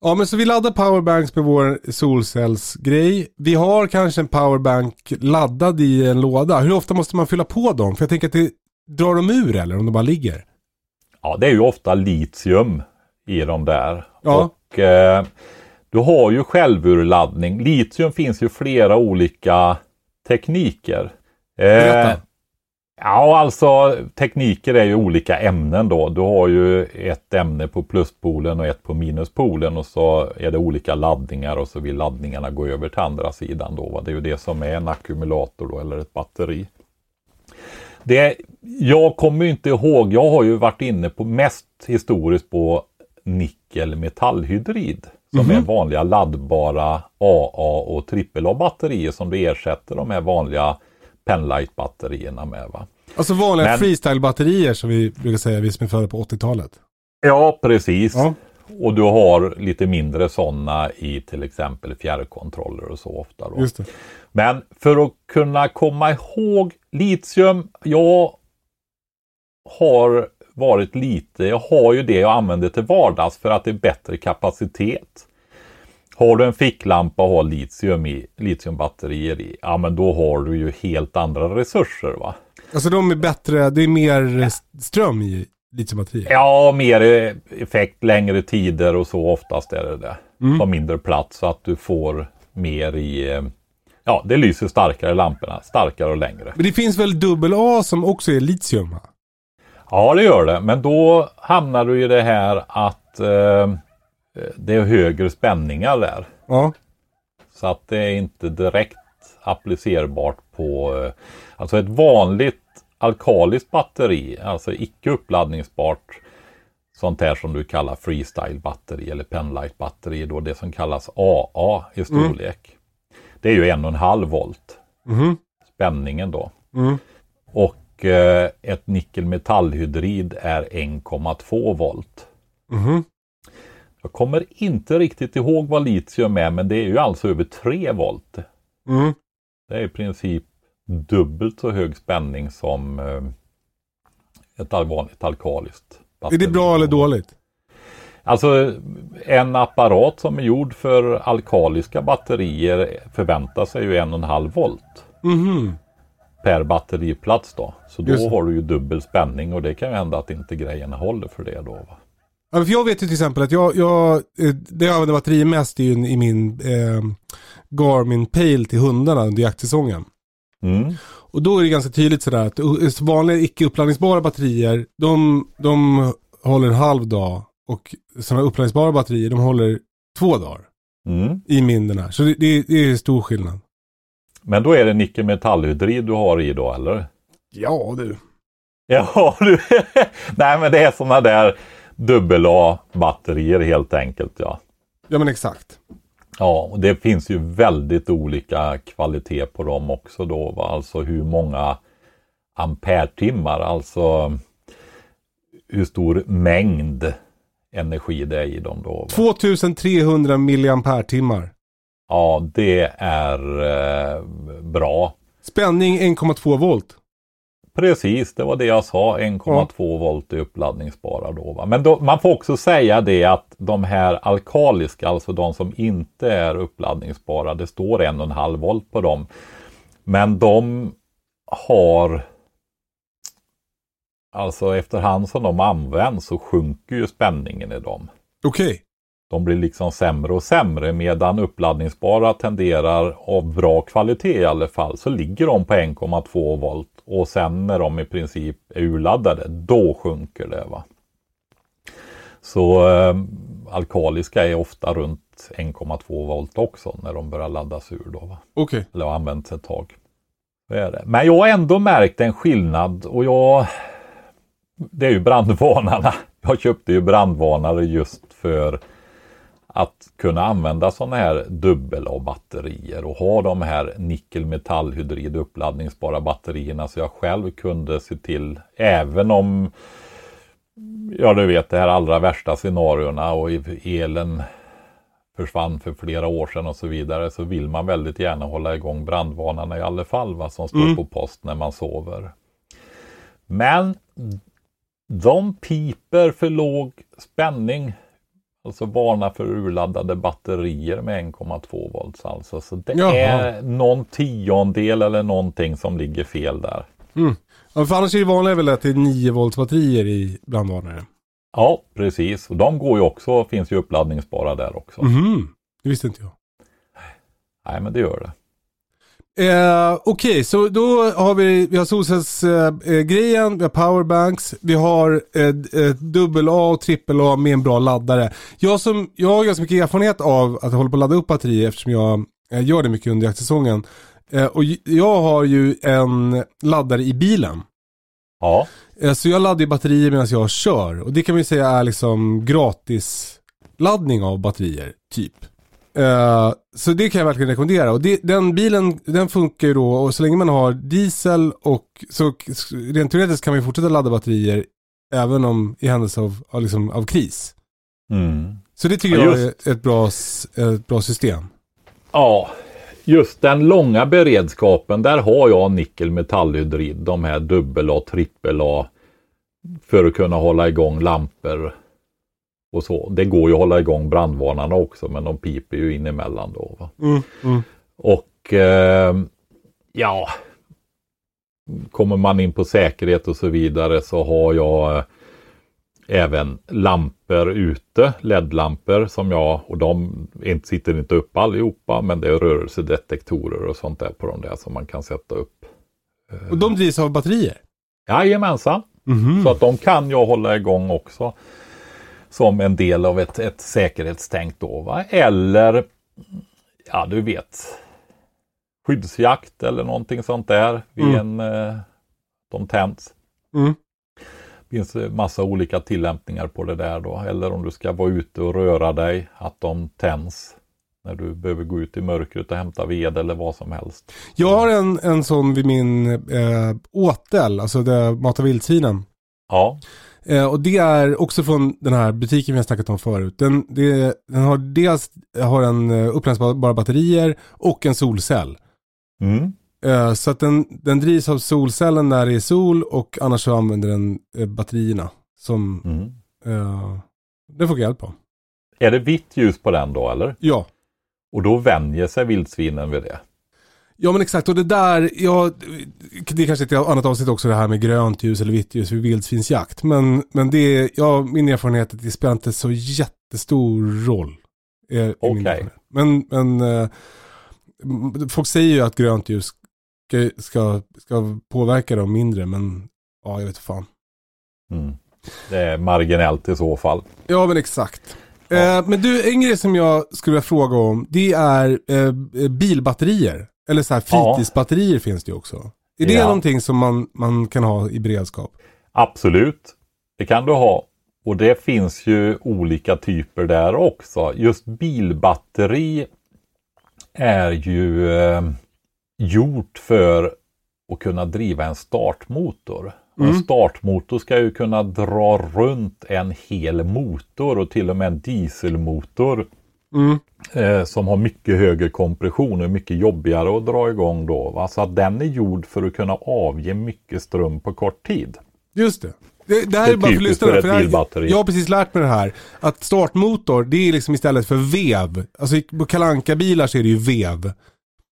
Ja men så vi laddar powerbanks med vår solcellsgrej. Vi har kanske en powerbank laddad i en låda. Hur ofta måste man fylla på dem? För jag tänker att det drar de ur eller om de bara ligger? Ja, det är ju ofta litium i de där. Ja. Och eh, du har ju självurladdning. Litium finns ju flera olika tekniker. Eh, Berätta. Ja, alltså tekniker är ju olika ämnen då. Du har ju ett ämne på pluspolen och ett på minuspolen och så är det olika laddningar och så vill laddningarna gå över till andra sidan då. va. Det är ju det som är en ackumulator då eller ett batteri. Det, jag kommer inte ihåg, jag har ju varit inne på mest historiskt på nickel metallhydrid som är vanliga laddbara AA och AAA batterier som du ersätter de här vanliga Penlight-batterierna med. Va? Alltså vanliga Men- freestyle-batterier som vi brukar säga, vi som är födda på 80-talet. Ja, precis. Ja. Och du har lite mindre sådana i till exempel fjärrkontroller och så ofta. Då. Men för att kunna komma ihåg litium, jag har varit lite, jag har ju det jag använder till vardags för att det är bättre kapacitet. Har du en ficklampa och har litium i, litiumbatterier i, ja men då har du ju helt andra resurser va. Alltså de är bättre, det är mer ström i litiumbatterier. Ja, mer effekt, längre tider och så oftast är det det. Tar mindre plats så att du får mer i, ja det lyser starkare lamporna, starkare och längre. Men det finns väl dubbel A som också är litium? va? Ja, det gör det. Men då hamnar du i det här att eh, det är högre spänningar där. Ja. Så att det är inte direkt applicerbart på, eh, alltså ett vanligt alkaliskt batteri, alltså icke uppladdningsbart, sånt här som du kallar freestyle batteri eller penlight batteri, då det som kallas AA i storlek. Det är ju en och en halv volt Mhm. spänningen då. Mm. Och eh, ett nickelmetallhydrid är 1,2 volt. Mhm. Jag kommer inte riktigt ihåg vad litium är, men det är ju alltså över 3 volt. Mm. Det är i princip dubbelt så hög spänning som eh, ett vanligt alkaliskt Är batteri. det bra eller dåligt? Alltså en apparat som är gjord för alkaliska batterier förväntar sig ju en och en halv volt Mhm. per batteriplats då. Så då Just har du ju dubbel spänning och det kan ju hända att inte grejerna håller för det då. Va? Ja, för jag vet ju till exempel att jag, jag eh, det jag använder batterier mest är ju i min eh, Garmin Pale till hundarna under jaktsäsongen. Mm. Och då är det ganska tydligt sådär att vanliga icke uppladdningsbara batterier, de, de håller en halv dag. Och sådana uppladdningsbara batterier, de håller två dagar. Mm. I min den här. Så det, det, det är stor skillnad. Men då är det nickelmetallhydrid du har i då eller? Ja du. Ja, du. [laughs] Nej men det är sådana där dubbel-A-batterier helt enkelt ja. Ja men exakt. Ja, och det finns ju väldigt olika kvalitet på dem också då. Va? Alltså hur många ampere-timmar, alltså hur stor mängd energi det är i dem då. Va? 2300 milliampere-timmar. Ja, det är eh, bra. Spänning 1,2 volt. Precis, det var det jag sa. 1,2 volt är uppladdningsbara då. Va? Men då, man får också säga det att de här alkaliska, alltså de som inte är uppladdningsbara, det står 1,5 volt på dem. Men de har, alltså efterhand som de används så sjunker ju spänningen i dem. Okej. De blir liksom sämre och sämre medan uppladdningsbara tenderar av bra kvalitet i alla fall så ligger de på 1,2 volt och sen när de i princip är urladdade, då sjunker det. Va? Så eh, alkaliska är ofta runt 1,2 volt också när de börjar laddas ur. Då, va? Okej. Eller har använts ett tag. Så är det. Men jag har ändå märkt en skillnad och jag... Det är ju brandvarnarna. [laughs] Jag köpte ju brandvarnare just för att kunna använda sådana här dubbel batterier och ha de här nickel-metallhydrid uppladdningsbara batterierna så jag själv kunde se till, även om ja du vet det här allra värsta scenarierna och elen försvann för flera år sedan och så vidare så vill man väldigt gärna hålla igång brandvarnarna i alla fall va, som står Mm. på post när man sover. Men de piper för låg spänning. Alltså varnar för urladdade batterier med 1,2 volts alltså. Så det Jaha. är någon tiondel eller någonting som ligger fel där. Ja, för annars är det vanliga väl att det är 9 volts batterier i brandvarnare. Ja, precis. Och de går ju också, finns ju uppladdningsbara där också. Mhm, det visste inte jag. Nej, men det gör det. Eh, Okej, så då har vi, vi har solcellsgrejen, vi har powerbanks, vi har eh, eh, dubbel A och trippel A med en bra laddare. Jag, som, jag har ganska mycket erfarenhet av att hålla på att ladda upp batterier eftersom jag eh, gör det mycket under jaktsäsongen. Eh, och jag har ju en laddare i bilen. Ja, Eh, Så jag laddar ju batterier medan jag kör. Och det kan man ju säga är liksom gratis laddning av batterier, typ. Eh, så det kan jag verkligen rekommendera. Och det, den bilen, den funkar ju då och så länge man har diesel och så rent teoretiskt kan man ju fortsätta ladda batterier även om i händelse av, av, liksom, av kris. mm. Så det tycker Ja, jag just. är ett bra, ett bra system. ja, just den långa beredskapen, där har jag nickel-metallhydrid, de här dubbel A, trippel A, för att kunna hålla igång lampor och så. Det går ju att hålla igång brandvarnarna också, men de piper ju in emellan då. Va? Mm, mm. Och eh, ja, kommer man in på säkerhet och så vidare så har jag eh, även lampor ute, LED-lampor som jag, och de inte, sitter inte upp allihopa, men det är rörelsedetektorer och sånt där på de där som man kan sätta upp. Och de drivs av batterier? Jajamensan, Mhm. så att de kan jag hålla igång också. Som en del av ett, ett säkerhetstänk då. Va? Eller, ja du vet, skyddsjakt eller någonting sånt där. Vid Mm. en, eh, de tänds. Mm. Det finns massa olika tillämpningar på det där då. Eller om du ska vara ute och röra dig, att de tänds. När du behöver gå ut i mörkret och hämta ved eller vad som helst. Jag har en, en sån vid min eh, åtel, alltså där matar vildsvinen. Ja, Eh, och det är också från den här butiken vi har snackat om förut. Den, det, den har dels har en eh, uppladdningsbara batterier och en solcell. mm. Eh, så att den, den drivs av solcellen när det är sol och annars så använder den eh, batterierna som Mm. eh, den får hjälp av. Är det vitt ljus på den då eller? Ja. Och då vänjer sig vildsvinen vid det. Ja men exakt och det där, ja, det är kanske ett annat avsnitt också det här med grönt ljus eller vitt ljus vid vildsvinsjakt. Men, men det är, ja min erfarenhet är att det spelar inte så jättestor roll. Min Okej. erfarenhet. Men, men eh, folk säger ju att grönt ljus ska, ska, ska påverka dem mindre men ja jag vet fan. Mm. Det är marginellt i så fall. Ja men exakt. Ja. Eh, men du, en grej som jag skulle vilja fråga om, det är eh, bilbatterier. Eller så här Ja. fritidsbatterier finns det ju också. Är det Ja. någonting som man, man kan ha i beredskap? Absolut, det kan du ha. Och det finns ju olika typer där också. Just bilbatteri är ju eh, gjort för att kunna driva en startmotor. Och En Mm. startmotor ska ju kunna dra runt en hel motor och till och med en dieselmotor Mm. eh, som har mycket högre kompression och är mycket jobbigare att dra igång då. Va? Så att den är gjord för att kunna avge mycket ström på kort tid. Just det. Det, det här Det är är bara för lyssnarna. för För här, jag har precis lärt mig det här. Att startmotor, det är liksom istället för vev. Alltså på kalanka bilar så är det ju vev.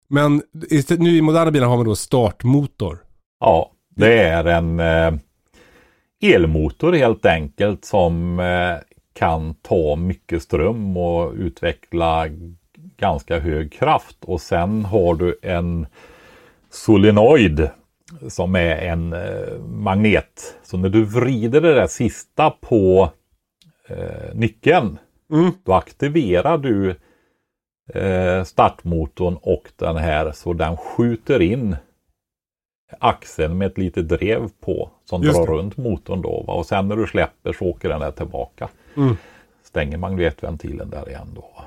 Men istället, nu i moderna bilar har man då startmotor. Ja, det är en eh, elmotor helt enkelt som eh, kan ta mycket ström och utveckla ganska hög kraft. Och sen har du en solenoid som är en eh, magnet. Så när du vrider det där sista på eh, nyckeln Mm. då aktiverar du eh, startmotorn och den här så den skjuter in axeln med ett litet drev på som Just drar det. runt motorn då. Va? Och sen när du släpper så åker den där tillbaka. Mm. Stänger magnetventilen där igen då.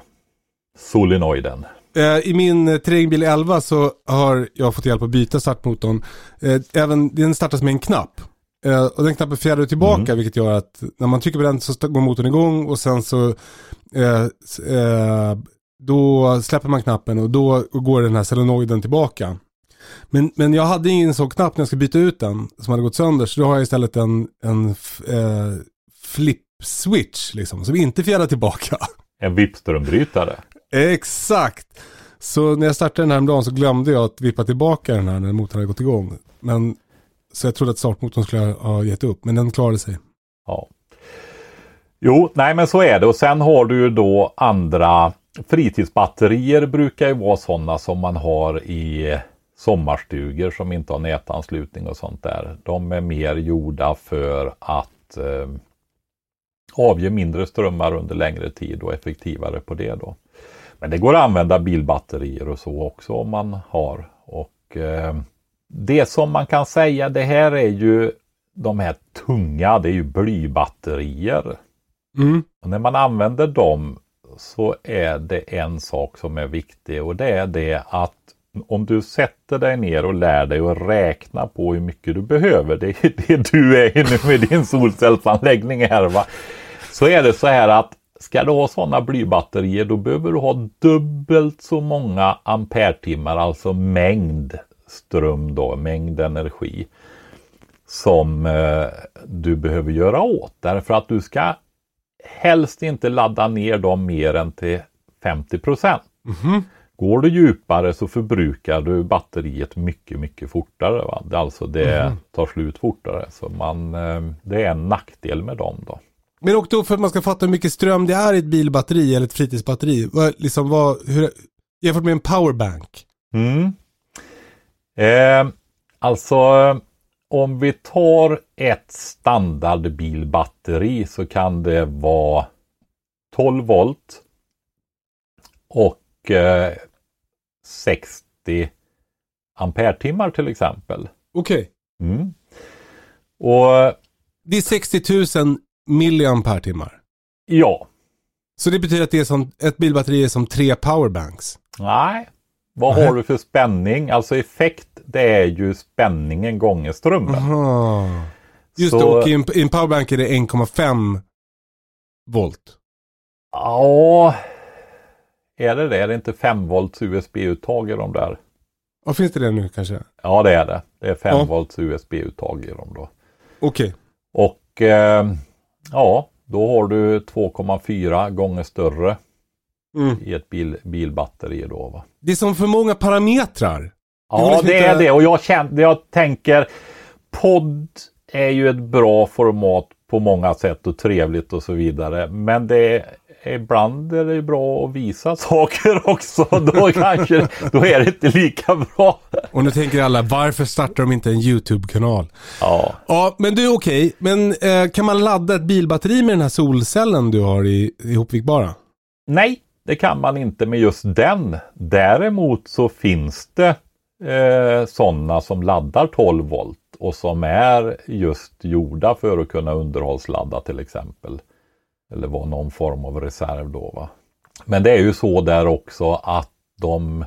Solenoiden. Eh, I min eh, terrängbil 11 så har jag fått hjälp att byta startmotorn. Eh, även, den startas med en knapp. Och den knappen fjädrar tillbaka vilket gör att när man trycker på den så går motorn igång och sen så eh, då släpper man knappen och då går den här solenoiden tillbaka. Men, men jag hade ingen sån knapp när jag skulle byta ut den som hade gått sönder så då har jag istället en, en eh, flip switch liksom som inte fjädrar tillbaka. [laughs] En Vipströmbrytare. Exakt! Så när jag startade den här dagen så glömde jag att vippa tillbaka den här när motorn hade gått igång. Men, så jag trodde att startmotorn skulle ha gett upp, men den klarade sig. Ja. Jo, nej men så är det. Och sen har du ju då andra fritidsbatterier brukar ju vara sådana som man har i sommarstugor som inte har nätanslutning och sånt där. De är mer gjorda för att eh, avge mindre strömmar under längre tid och effektivare på det då. Men det går att använda bilbatterier och så också om man har. Och eh, Det som man kan säga, det här är ju de här tunga, det är ju blybatterier. Mm. Och när man använder dem så är det en sak som är viktig och det är det att om du sätter dig ner och lär dig att räkna på hur mycket du behöver, det är det du är nu med din solcellsanläggning här va. Så är det så här att ska du ha sådana blybatterier då behöver du ha dubbelt så många ampere-timmar, alltså mängd ström då, mängd energi som eh, du behöver göra åt. Därför att du ska helst inte ladda ner dem mer än till 50 procent. Går du djupare så förbrukar du batteriet mycket, mycket fortare. Va? Det, alltså det tar slut fortare. Så man, eh, det är en nackdel med dem då. Men och då för att man ska fatta hur mycket ström det är i ett bilbatteri eller ett fritidsbatteri. Liksom vad, hur, jämfört med en powerbank. Mm. Eh, alltså om vi tar ett standardbilbatteri så kan det vara 12 volt och eh, 60 ampere-timmar till exempel. Okej. Mm. Och Det är 60 000 milliampere-timmar. ja, Så det betyder att det är som, ett bilbatteri är som tre powerbanks. nej. Vad Nej. har du för spänning? Alltså effekt, det är ju spänningen gånger strömmen. Aha. Just Så- det, och i en, i en powerbank är det 1,5 volt. Ja, är det det? Är det inte 5 volts USB-uttag i de där? Ja, finns det det nu kanske? Ja, det är det. Det är 5 Ja. volts USB-uttag i dem då. Okej. Och eh, ja, då har du 2,4 gånger större Mm. i ett bil, bilbatteri då. Va? Det är som för många parametrar. Ja, det inte- är det. Och jag, känner, jag tänker podd är ju ett bra format på många sätt och trevligt och så vidare. Men det ibland är det bra att visa [laughs] saker också. Då [laughs] kanske då är det inte lika bra. Och nu tänker alla, varför startar de inte en YouTube-kanal? Ja, Ja, men du okej. Men eh, kan man ladda ett bilbatteri med den här solcellen du har i, ihopvikbara? nej, det kan man inte med just den. Däremot så finns det eh, sådana som laddar 12 volt och som är just gjorda för att kunna underhållsladda till exempel. Eller vara någon form av reserv då. Va? Men det är ju så där också att de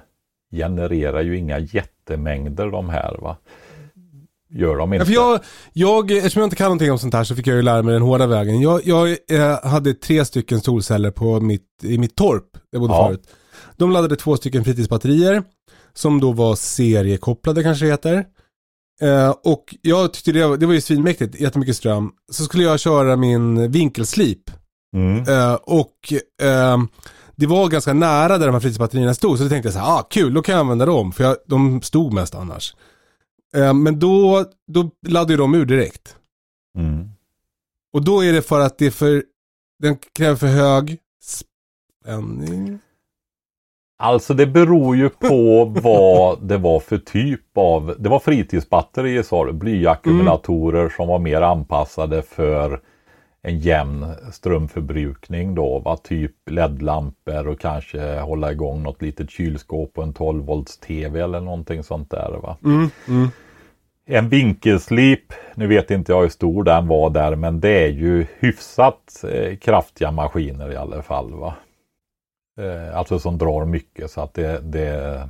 genererar ju inga jättemängder de här. Va? Gör de Ja, inte. för jag, jag, eftersom jag inte kan någonting om sånt här så fick jag ju lära mig den hårda vägen. Jag, jag eh, hade tre stycken solceller på mitt, i mitt torp, jag bodde Ja. förut. De laddade två stycken fritidsbatterier, som då var seriekopplade kanske det heter. Eh, och jag tyckte det var, det var ju svinmäktigt, jättemycket ström. Så skulle jag köra min vinkelslip. Mm. Eh, och ehm, det var ganska nära där de här fritidsbatterierna stod. Så då tänkte jag så här, ah kul, då kan jag använda dem. För jag, de stod mest annars. Eh, men då, då laddade ju de ur direkt. Mm. Och då är det för att det är för, den kräver för hög spänning. Alltså det beror ju på [laughs] vad det var för typ av, det var fritidsbatterier sa du, blyackumulatorer mm. som var mer anpassade för en jämn strömförbrukning då. Va? Typ LED-lampor och kanske hålla igång något litet kylskåp och en 12 volts TV eller någonting sånt där. Va? Mm, mm. En vinkelslip, nu vet inte jag hur stor den var där, men det är ju hyfsat eh, kraftiga maskiner i alla fall. Va? Eh, alltså som drar mycket så att det, det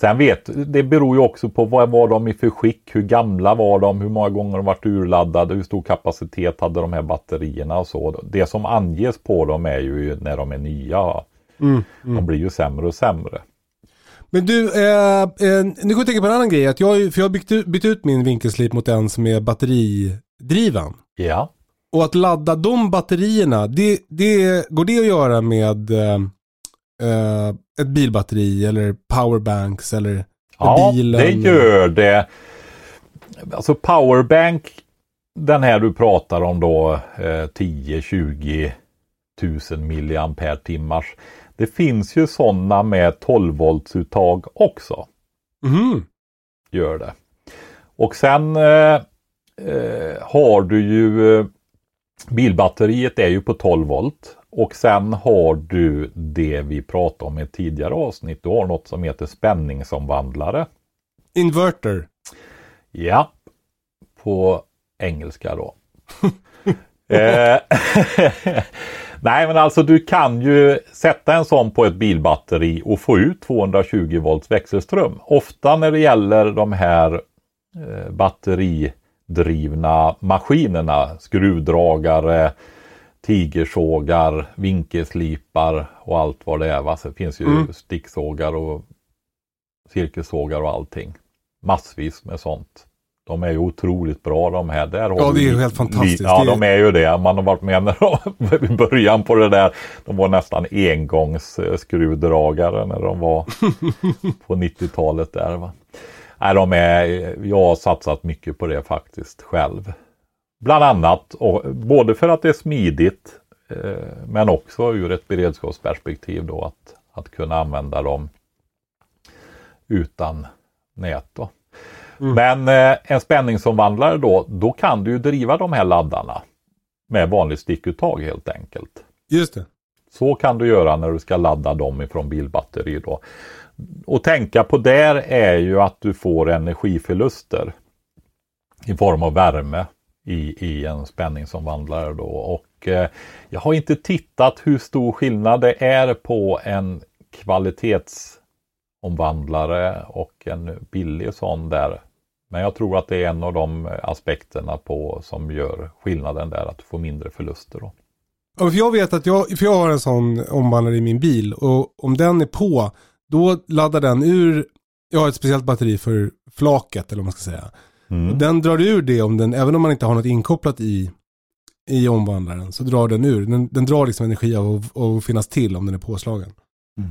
Sen vet, det beror ju också på vad var de i för skick, hur gamla var de, hur många gånger de varit urladdade, hur stor kapacitet hade de här batterierna och så. Det som anges på dem är ju när de är nya. Mm, mm. De blir ju sämre och sämre. Men du, eh, eh, nu går jag tänka på en annan grej. Att jag, för jag har bytt ut, bytt ut min vinkelslip mot en som är batteridriven. Ja. Och att ladda de batterierna, det, det, går det att göra med eh, eh, ett bilbatteri eller powerbanks eller ja, bilen? Ja, det gör det. Alltså powerbank, den här du pratar om då, eh, 10-20 tusen milliampere timmars. Det finns ju sådana med 12 volts uttag också. Mm. Gör det. Och sen eh, eh, har du ju eh, bilbatteriet är ju på 12 volt. Och sen har du det vi pratade om i tidigare avsnitt. Du har något som heter spänningsomvandlare. Inverter. Ja, på engelska då. [laughs] eh, [laughs] Nej men alltså du kan ju sätta en sån på ett bilbatteri och få ut 220 volts växelström. Ofta när det gäller de här eh, batteridrivna maskinerna, skruvdragare, tigersågar, vinkelslipar och allt vad det är. Va? Så det finns ju mm. sticksågar och cirkelsågar och allting. Massvis med sånt. De är ju otroligt bra de här. Där ja, det är ju helt fantastiskt. Ja, de är ju det. Man har varit med när de, [laughs] i början på det där. De var nästan engångsskruvdragare när de var [laughs] på 90-talet där. Va? Nej, de är, jag har satsat mycket på det faktiskt själv. Bland annat, och, både för att det är smidigt eh, men också ur ett beredskapsperspektiv då att, att kunna använda dem utan nät. Då. Mm. Men eh, en spänningsomvandlare då, då kan du ju driva de här laddarna med vanligt stickuttag helt enkelt. Just det. Så kan du göra när du ska ladda dem ifrån bilbatteri då. Och tänka på där är ju att du får energiförluster i form av värme i, i en spänningsomvandlare då. Och eh, jag har inte tittat hur stor skillnad det är på en kvalitetsomvandlare och en billig sån där. Men jag tror att det är en av de aspekterna på som gör skillnaden där, att du får mindre förluster. Då. Ja, för jag vet att jag, för jag har en sån omvandlare i min bil och om den är på, då laddar den ur, jag har ett speciellt batteri för flaket eller vad man ska säga. Mm. Och den drar ur det om den, även om man inte har något inkopplat i, i omvandlaren, så drar den ur. Den, den drar liksom energi av att finnas till om den är påslagen. Mm.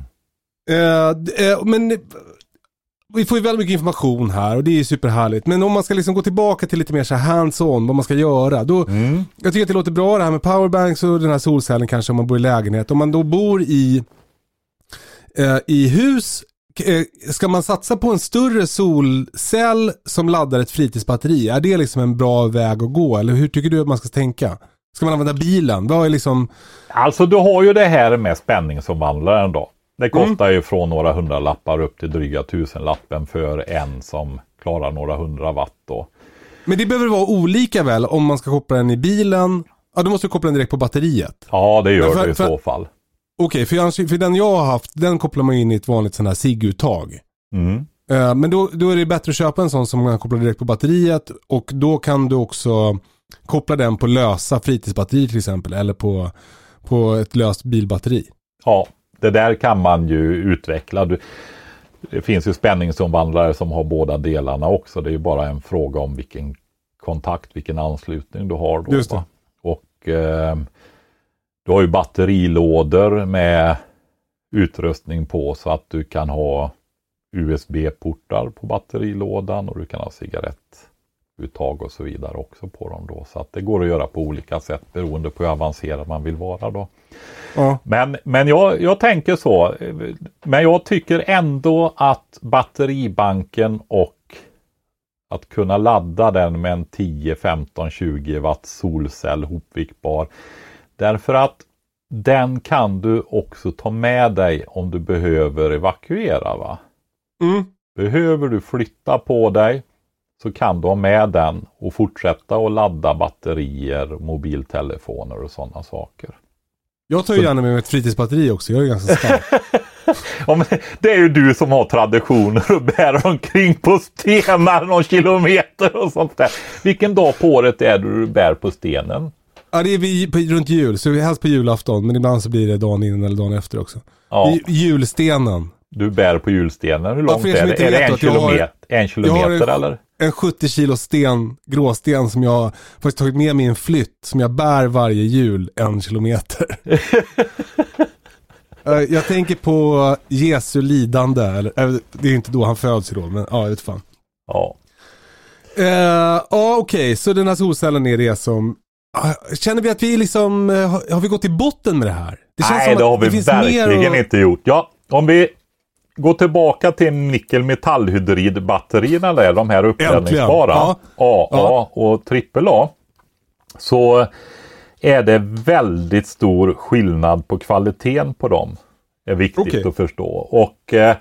Eh, eh, men vi får ju väldigt mycket information här och det är superhärligt. Men om man ska liksom gå tillbaka till lite mer så hands-on, vad man ska göra. Då, mm. Jag tycker att det låter bra det här med powerbanks och den här solcellen kanske om man bor i lägenhet. Om man då bor i, eh, i hus, eh, ska man satsa på en större solcell som laddar ett fritidsbatteri? Är det liksom en bra väg att gå? Eller hur tycker du att man ska tänka? Ska man använda bilen? Vad är liksom... Alltså du har ju det här med spänningsomvandlaren då. Det mm. kostar mm. ju från några hundralappar upp till dryga tusenlappen för en som klarar några hundra watt då. Men det behöver vara olika väl om man ska koppla den i bilen? Ja, då måste du koppla den direkt på batteriet. Ja, det gör för, det i för, så fall. Okej, för, för den jag har haft, den kopplar man in i ett vanligt sån här SIG-uttag. Mm. Uh, men då, då är det bättre att köpa en sån som man kopplar direkt på batteriet och då kan du också koppla den på lösa fritidsbatterier till exempel eller på, på ett löst bilbatteri. Ja, det där kan man ju utveckla. det finns ju spänningsomvandlare som har båda delarna också. Det är ju bara en fråga om vilken kontakt, vilken anslutning du har. Då. Och eh, du har ju batterilådor med utrustning på så att du kan ha USB-portar på batterilådan och du kan ha cigarett uttag och så vidare också på dem då. Så att det går att göra på olika sätt beroende på hur avancerad man vill vara då. Ja. Men, men jag, jag tänker så. Men jag tycker ändå att batteribanken och att kunna ladda den med en 10, 15, 20 watt solcell hopvikbar. Därför att den kan du också ta med dig om du behöver evakuera. va? Mm. Behöver du flytta på dig så kan du ha med den och fortsätta att ladda batterier, mobiltelefoner och sådana saker. Jag tar ju gärna med mig ett fritidsbatteri också, jag är ganska stark. [laughs] Ja, men det är ju du som har traditioner och bär omkring på stenar någon kilometer och sånt där. Vilken dag på året är det du bär på stenen? Ja, det är vi på, runt jul, så vi helst på julafton, men ibland så blir det dagen innan eller dagen efter också. Ja, I, julstenen. du bär på julstenen. Hur långt som är det? Är det en jag har- kilometer, en kilometer en- eller? En 70 kilo sten, gråsten som jag faktiskt tagit med mig i en flytt som jag bär varje jul en kilometer. [laughs] Eh, jag tänker på Jesu lidande, eller eh, det är inte då han föds då, men ja, jag vet fan. Ja. Eh, Ja, okej, så den här solcellen är det som... Ah, Känner vi att vi liksom, eh, har, vi gått till botten med det här? Det Nej, det har vi mer verkligen att- inte gjort. Ja, om vi går tillbaka till nickel-metallhydridbatterierna där, de här uppladdningsbara, Ja. AA Ja. och AAA, så är det väldigt stor skillnad på kvaliteten på dem. är viktigt Okej. att förstå. Och eh,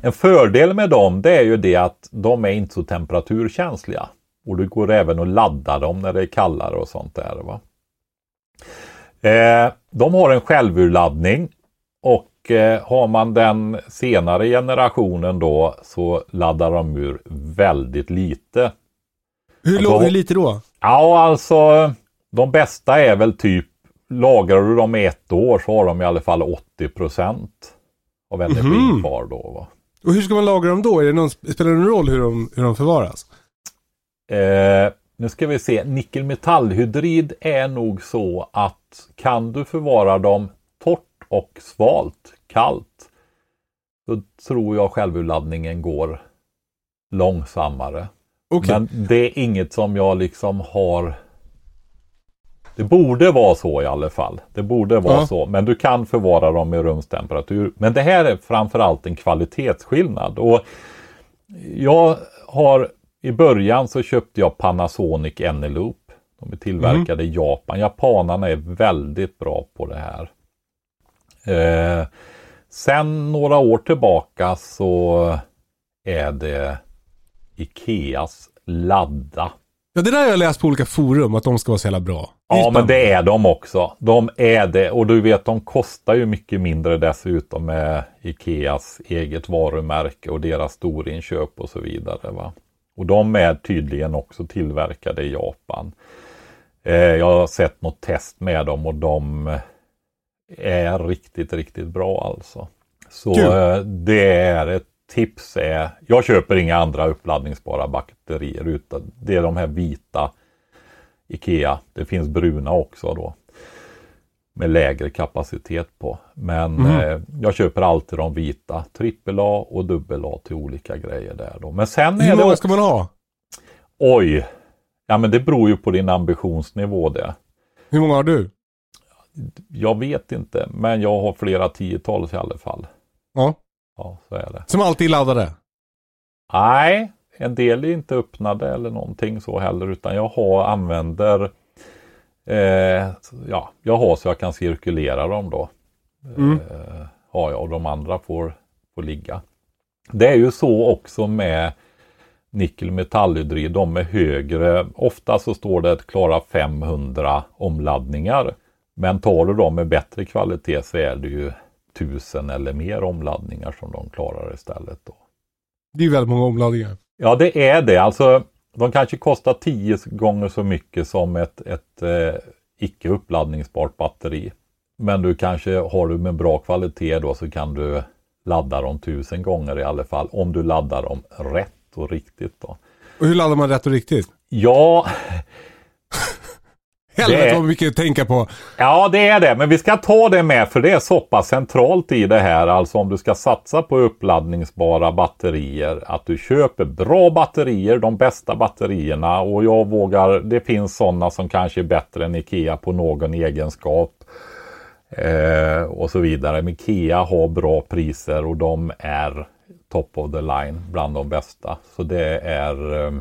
en fördel med dem det är ju det att de är inte så temperaturkänsliga. Och det går även att ladda dem när det är kallare och sånt där. Va? Eh, de har en självurladdning och eh, har man den senare generationen då så laddar de ur väldigt lite. Hur, Alltså- hur lite då? Ja, alltså de bästa är väl typ lagrar du dem i ett år så har de i alla fall 80% av energin Mhm. kvar då. Va? Och hur ska man lagra dem då? Är det någon, spelar det någon roll hur de, hur de förvaras? Eh, nu ska vi se, nickelmetallhydrid är nog så att kan du förvara dem torrt och svalt, kallt, då tror jag självurladdningen går långsammare. Okej. Men det är inget som jag liksom har det borde vara så i alla fall. Det borde vara Ja. så. Men du kan förvara dem i rumstemperatur. Men det här är framförallt en kvalitetsskillnad. Och jag har i början så köpte jag Panasonic Eneloop. De är tillverkade i Japan. Japanerna är väldigt bra på det här. Eh, sen några år tillbaka så är det Ikeas Ladda. Ja, det där har jag läst på olika forum, att de ska vara så jävla bra. Ja, men det är de också. De är det. Och du vet, de kostar ju mycket mindre dessutom med Ikeas eget varumärke och deras storinköp och så vidare. Va? Och de är tydligen också tillverkade i Japan. Eh, jag har sett något test med dem och de är riktigt, riktigt bra alltså. Så Kul. eh, det är ett tips. Är, jag köper inga andra uppladdningsbara batterier utan det är de här vita Ikea. Det finns bruna också då. Med lägre kapacitet på. Men Mhm. eh, jag köper alltid de vita. AAA och AA till olika grejer där då. Men sen är Hur det många också, ska man ha? Oj! Ja men det beror ju på din ambitionsnivå det. Hur många har du? Jag vet inte, men jag har flera tiotals i alla fall. Ja. Ja, så är det. Som alltid laddade? Nej, en del är inte öppnade eller någonting så heller utan jag har, använder eh, ja, jag har så jag kan cirkulera dem då. Mm. Eh, har jag och de andra får, får ligga. Det är ju så också med nickel-metallhydrid, de är högre. Ofta så står det att klara 500 omladdningar. Men tar du dem med bättre kvalitet så är det ju 1000 eller mer omladdningar som de klarar istället. Då. Det är väldigt många omladdningar. Ja, det är det. Alltså, de kanske kostar tio gånger så mycket som ett, ett eh, icke uppladdningsbart batteri. Men du kanske har du med bra kvalitet då så kan du ladda dem tusen gånger i alla fall. Om du laddar dem rätt och riktigt då. Och hur laddar man rätt och riktigt? Ja, Helvete Det- vad mycket att tänka på. Ja, det är det. Men vi ska ta det med för det är så pass centralt i det här. Alltså om du ska satsa på uppladdningsbara batterier. Att du köper bra batterier, de bästa batterierna. Och jag vågar, det finns sådana som kanske är bättre än Ikea på någon egenskap. Eh, och så vidare. Men Ikea har bra priser och de är top of the line bland de bästa. Så det är eh,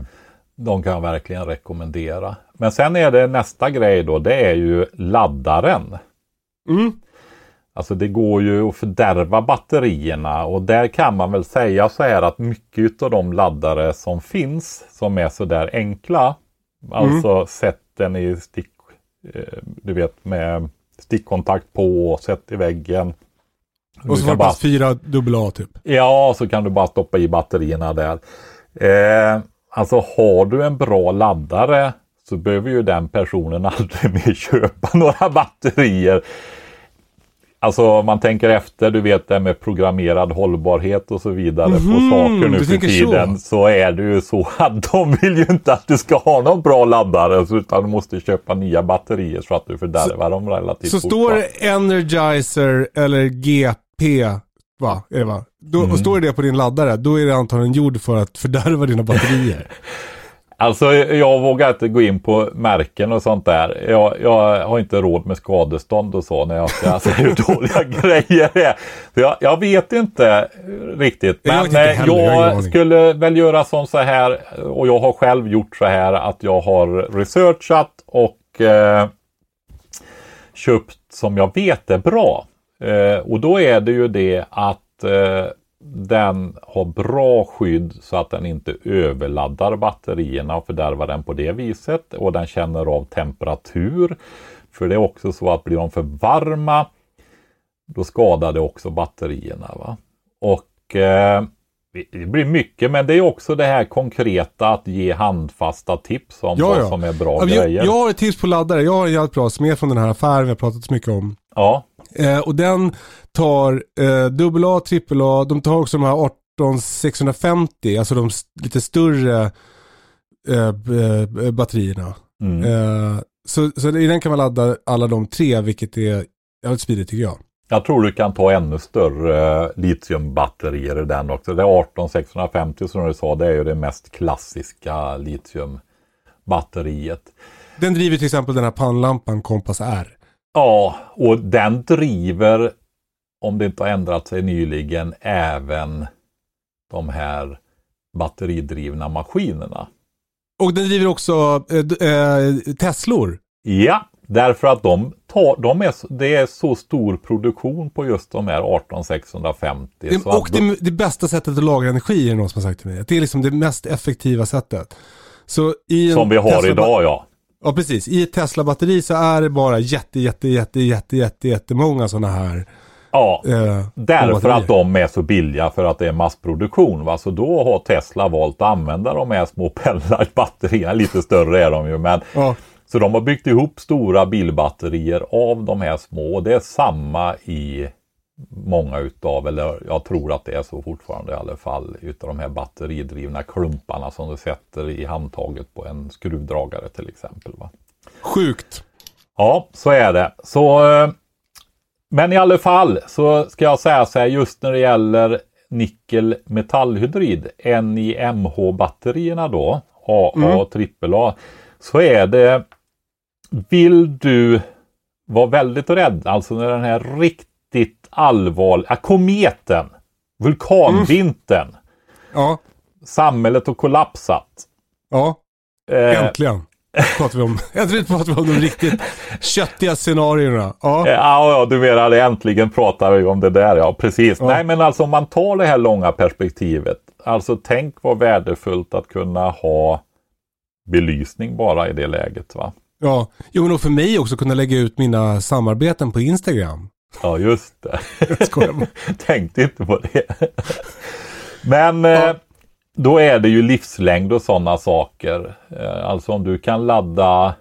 de kan jag verkligen rekommendera. Men sen är det nästa grej då, det är ju laddaren. Mm. Alltså det går ju att fördärva batterierna och där kan man väl säga så här att mycket av de laddare som finns som är så där enkla. Alltså sätt den i stick, eh, du vet med stickkontakt på, sätt i väggen. Och så var kan det bara fyra dubbel A typ. Ja, så kan du bara stoppa i batterierna där. Eh, alltså har du en bra laddare så behöver ju den personen [laughs] aldrig mer köpa [laughs] några batterier. Alltså om man tänker efter, du vet det med programmerad hållbarhet och så vidare på saker nu för tiden. Så. är det ju så [laughs] att de vill ju inte att du ska ha någon bra laddare så utan du måste köpa nya batterier så att du fördärvar dem relativt Så fort, står va? det Energizer eller GP, va? Är det va? Då, Mm. Och står det på din laddare, då är det antagligen gjord för att fördärva dina batterier. Alltså jag vågar inte gå in på märken och sånt där. Jag, jag har inte råd med skadestånd och så när jag ska se hur dåliga [laughs] grejer är. Så jag, jag vet inte riktigt. Jag Men eh, heller, jag ingen jag aning. skulle väl göra som så här och jag har själv gjort så här att jag har researchat och eh, köpt som jag vet är bra. Eh, och då är det ju det att eh, den har bra skydd så att den inte överladdar batterierna och fördärvar den på det viset. Och den känner av temperatur. För det är också så att blir de för varma då skadar det också batterierna. Va? Och eh, det blir mycket, men det är också det här konkreta att ge handfasta tips om Ja, vad ja. som är bra Ja, grejer. jag, jag har ett tips på laddare. Jag har en jävligt bra smed från den här affären vi har pratat så mycket om. Ja, Eh, och den tar eh, AA, AAA, de tar också de här 18650, alltså de lite större eh, eh, batterierna. mm. Eh, så, så i den kan man ladda alla de tre, vilket är jävligt smidigt tycker jag. Jag tror du kan ta ännu större litiumbatterier i den också. Det är 18650 som du sa, det är ju det mest klassiska litiumbatteriet. Den driver till exempel den här pannlampan Compass R. Ja, och den driver, om det inte har ändrat sig nyligen, även de här batteridrivna maskinerna. Och den driver också eh, eh, Teslor. Ja, därför att de tar, de är, så- det är så stor produktion på just de här 18650. Det, och det, det bästa sättet att lagra energi är det någon som har sagt till mig. Det är liksom det mest effektiva sättet. Så i en som vi har Tesla- idag ja. Ja precis. I ett Tesla-batteri så är det bara jätte, jätte, jätte, jätte, jätte, jättemånga sådana här. Ja, Eh, Därför att de är så billiga för att det är massproduktion. Va? Så då har Tesla valt att använda de här små [laughs] pellarbatterierna. Lite större är de ju. Men, Ja. Så de har byggt ihop stora bilbatterier av de här små. Och det är samma i många utav, eller jag tror att det är så fortfarande i alla fall, utav de här batteridrivna klumparna som du sätter i handtaget på en skruvdragare till exempel. Va? Sjukt. Ja, så är det. Så, eh, men i alla fall så ska jag säga så här just när det gäller nickel metallhydrid, NIMH-batterierna då, AA och AAA, så är det, vill du vara väldigt rädd, alltså när den här riktigt allvarliga, kometen, vulkanvintern, Ja. samhället har kollapsat. Ja. Eh, Äntligen. Pratar vi om. [laughs] Äntligen pratar vi om de riktigt köttiga scenarierna. Ja. Eh, Ja, ja, du menar. Äntligen pratar vi om det där. Ja, precis. Ja. Nej, men alltså om man tar det här långa perspektivet. Alltså tänk vad värdefullt att kunna ha belysning bara i det läget. va? ja. Jo men och för mig också kunna lägga ut mina samarbeten på Instagram. Ja, just det. Jag. [laughs] Tänkte inte på det. Men eh, då är det ju livslängd och sådana saker. Eh, alltså om du kan ladda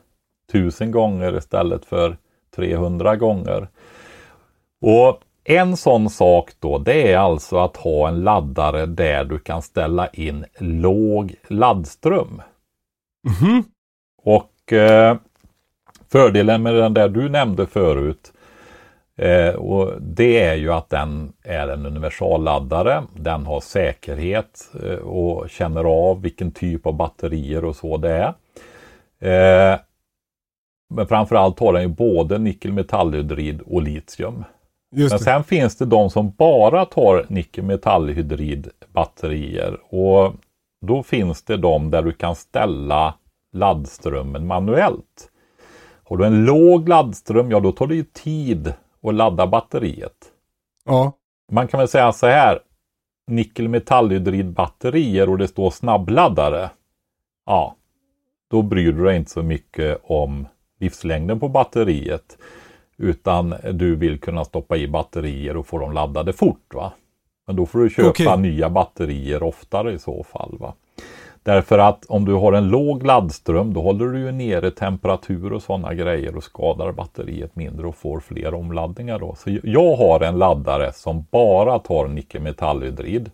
tusen gånger istället för 300 gånger. Och en sån sak då, det är alltså att ha en laddare där du kan ställa in låg laddström. Mhm. Och eh, Fördelen med den där du nämnde förut eh, och det är ju att den är en universalladdare. Den har säkerhet eh, och känner av vilken typ av batterier och så det är. Eh, men framförallt har den ju både nickel-metallhydrid och litium. Just Men sen finns det de som bara tar nickel-metallhydrid batterier och då finns det de där du kan ställa laddströmmen manuellt. Har du en låg laddström, ja då tar det ju tid att ladda batteriet. Ja. Man kan väl säga så här. Nickel-metallhydrid batterier och det står snabbladdare. Ja, då bryr du dig inte så mycket om livslängden på batteriet. Utan du vill kunna stoppa i batterier och få dem laddade fort. va? Men då får du köpa Okej. nya batterier oftare i så fall. va? Därför att om du har en låg laddström då håller du ju nere temperatur och sådana grejer och skadar batteriet mindre och får fler omladdningar då. Så jag har en laddare som bara tar nickelmetallhydrid.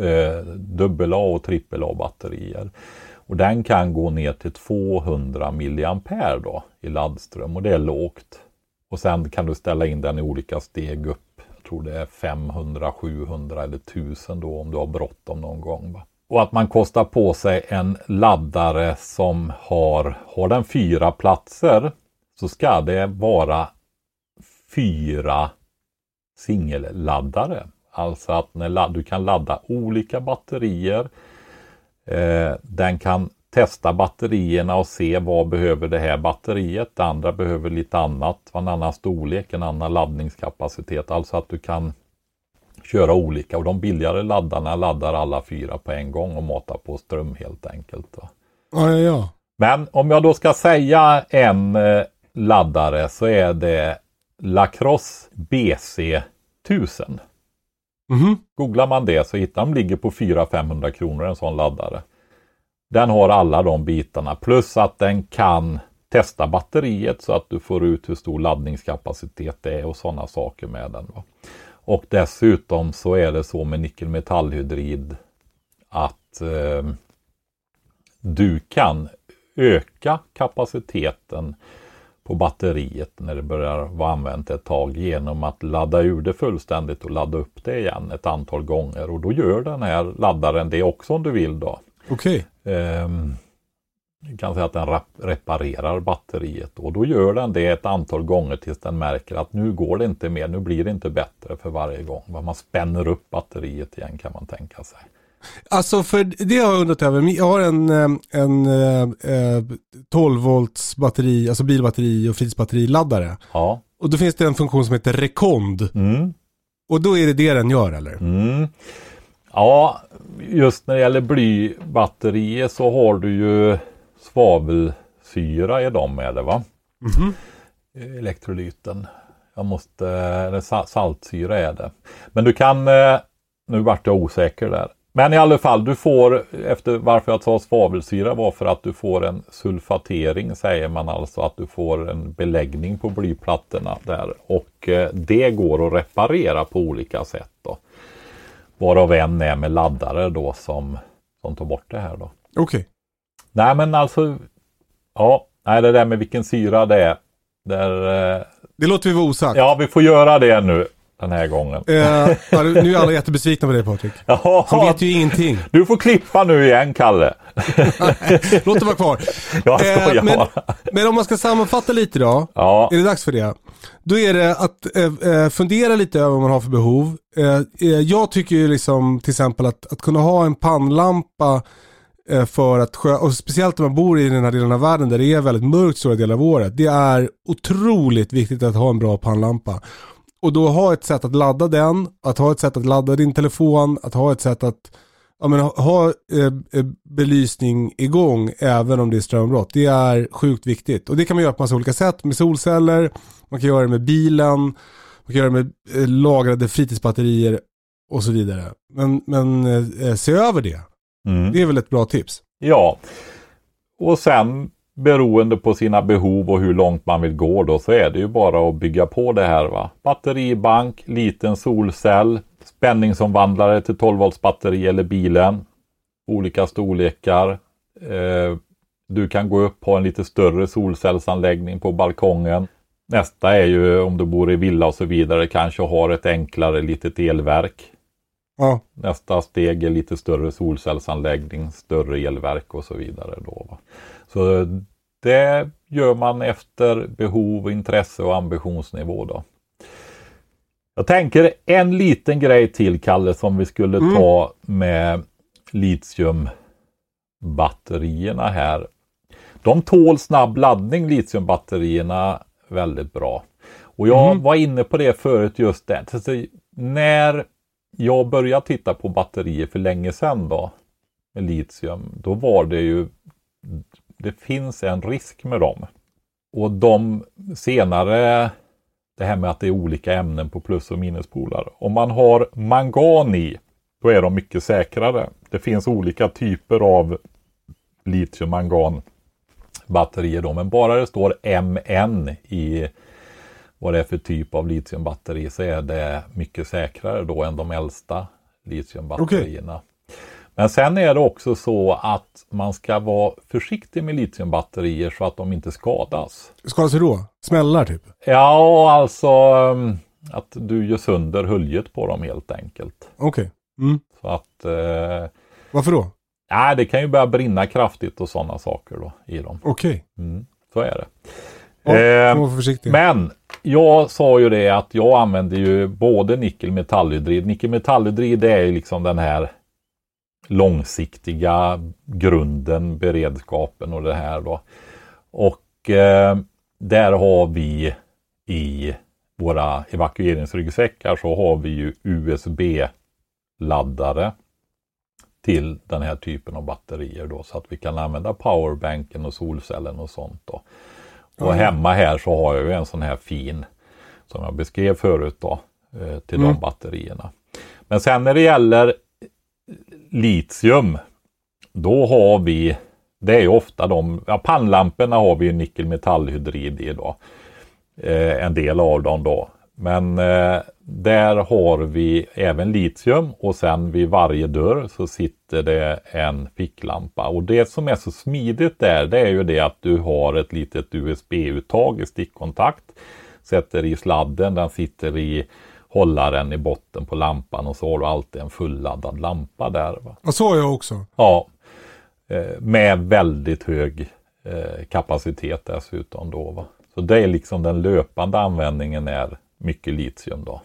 Eh, dubbel A och trippel A batterier. Och den kan gå ner till 200 milliampere då i laddström och det är lågt. Och sen kan du ställa in den i olika steg upp. Jag tror det är 500, 700 eller 1000 då om du har bråttom någon gång. Va? Och att man kostar på sig en laddare som har, har den fyra platser så ska det vara fyra singelladdare. Alltså att när ladd, du kan ladda olika batterier. Eh, den kan testa batterierna och se vad behöver det här batteriet. Det andra behöver lite annat, en annan storlek, en annan laddningskapacitet. Alltså att du kan köra olika och de billigare laddarna laddar alla fyra på en gång och matar på ström helt enkelt. Då. Ja, ja, ja. Men om jag då ska säga en eh, laddare så är det Lacrosse BC 1000. Mhm. Googlar man det så hittar man ligger på 400-500 kronor en sån laddare. Den har alla de bitarna plus att den kan testa batteriet så att du får ut hur stor laddningskapacitet det är och sådana saker med den. Va? Och dessutom så är det så med nickel-metallhydrid att eh, du kan öka kapaciteten på batteriet när det börjar vara använt ett tag genom att ladda ur det fullständigt och ladda upp det igen ett antal gånger. Och då gör den här laddaren det också om du vill då. Okej. Ehm, jag kan säga att den reparerar batteriet och då gör den det ett antal gånger tills den märker att nu går det inte mer, nu blir det inte bättre för varje gång. Man spänner upp batteriet igen kan man tänka sig. Alltså för det har jag undrat över. Jag har en, eh, en eh, eh, 12 volts batteri, alltså bilbatteri och fritidsbatteriladdare. Ja. Och då finns det en funktion som heter rekond. Mm. Och då är det det den gör eller? Mm. Ja, just när det gäller blybatterier så har du ju svavelsyra i dem med det va? Elektrolyten. Jag måste, eller sa- saltsyra är det. Men du kan, eh, nu vart jag osäker där. Men i alla fall, du får, efter varför jag sa svavelsyra var för att du får en sulfatering säger man alltså att du får en beläggning på blyplattorna där. Och eh, det går att reparera på olika sätt då. Varav en är med laddare då som, som tar bort det här då. Okej. Nej men alltså, ja, nej det där med vilken syra det är. Där, eh, Det låter vi vara osagt. ja, vi får göra det nu den här gången. Eh, nu är alla jättebesvikna på dig Patrik. [laughs] Jaha, Han vet ju ingenting. du får klippa nu igen Kalle. [laughs] Låt det vara kvar. [laughs] Jag skojar Eh, men, men om man ska sammanfatta lite då. Ja, Är det dags för det? Då är det att eh, eh, fundera lite över vad man har för behov. Eh, eh, jag tycker ju liksom till exempel att, att kunna ha en pannlampa Eh, för att skö- och speciellt om man bor i den här delen av världen där det är väldigt mörkt stora delar av året. Det är otroligt viktigt att ha en bra pannlampa. Och då ha ett sätt att ladda den, att ha ett sätt att ladda din telefon, att ha ett sätt att ja, men, ha, ha eh, eh belysning igång även om det är strömbrott. Det är sjukt viktigt. Och det kan man göra på massa olika sätt med solceller, man kan göra det med bilen, man kan göra det med eh, lagrade fritidsbatterier och så vidare. Men, men eh, eh se över det mm. Det är väl ett bra tips. ja. Och sen beroende på sina behov och hur långt man vill gå då så är det ju bara att bygga på det här va. Batteribank, liten solcell, spänningsomvandlare till 12 volts batteri eller bilen. Olika storlekar. Eh, Du kan gå upp på en lite större solcellsanläggning på balkongen. Nästa är ju om du bor i villa och så vidare kanske har ett enklare litet elverk. Ja. Nästa steg är lite större solcellsanläggning, större elverk och så vidare. Då, va? Så det gör man efter behov, intresse och ambitionsnivå. Då. Jag tänker en liten grej till Kalle som vi skulle Mm. ta med litiumbatterierna här. De tål snabb laddning litiumbatterierna väldigt bra. Och jag Mm. var inne på det förut just det. Så när jag började titta på batterier för länge sedan då med litium, då var det ju det finns en risk med dem. Och de senare, det här med att det är olika ämnen på plus och minuspolar. Om man har mangan i, då är de mycket säkrare. Det finns olika typer av litium-mangan batterier då, men bara det står MN i vad det är för typ av litiumbatteri så är det mycket säkrare då än de äldsta litiumbatterierna. Men sen är det också så att man ska vara försiktig med litiumbatterier så att de inte skadas. Skadas hur då? Smällar typ? Ja, alltså um, att du gör sönder höljet på dem helt enkelt. Okej. Mm. Så att eh, Varför då? nej, det kan ju börja brinna kraftigt och sådana saker då i dem. Okej. Mm, så är det. Ja, Eh. Men jag sa ju det att jag använder ju både nickelmetallhydrid. Nickelmetallhydrid är ju liksom den här långsiktiga grunden, beredskapen och det här då. Och eh, där har vi i våra evakueringsryggsäckar så har vi ju USB-laddare till den här typen av batterier då så att vi kan använda powerbanken och solcellen och sånt då. Och hemma här så har jag ju en sån här fin som jag beskrev förut då eh, till Mm. de batterierna. Men sen när det gäller litium då har vi det är ju ofta de, ja, pannlamporna har vi ju nickelmetallhydrid i då. Eh, en del av dem då. Men eh, där har vi även litium och sen vid varje dörr så sitter det en ficklampa. Och det som är så smidigt där det är ju det att du har ett litet USB-uttag i stickkontakt. Sätter i sladden, den sitter i hållaren i botten på lampan och så har du alltid en fulladdad lampa där. Va? Ja, så har jag också. Ja, eh, med väldigt hög eh, kapacitet dessutom då. Va? Så det är liksom den löpande användningen är mycket litium då.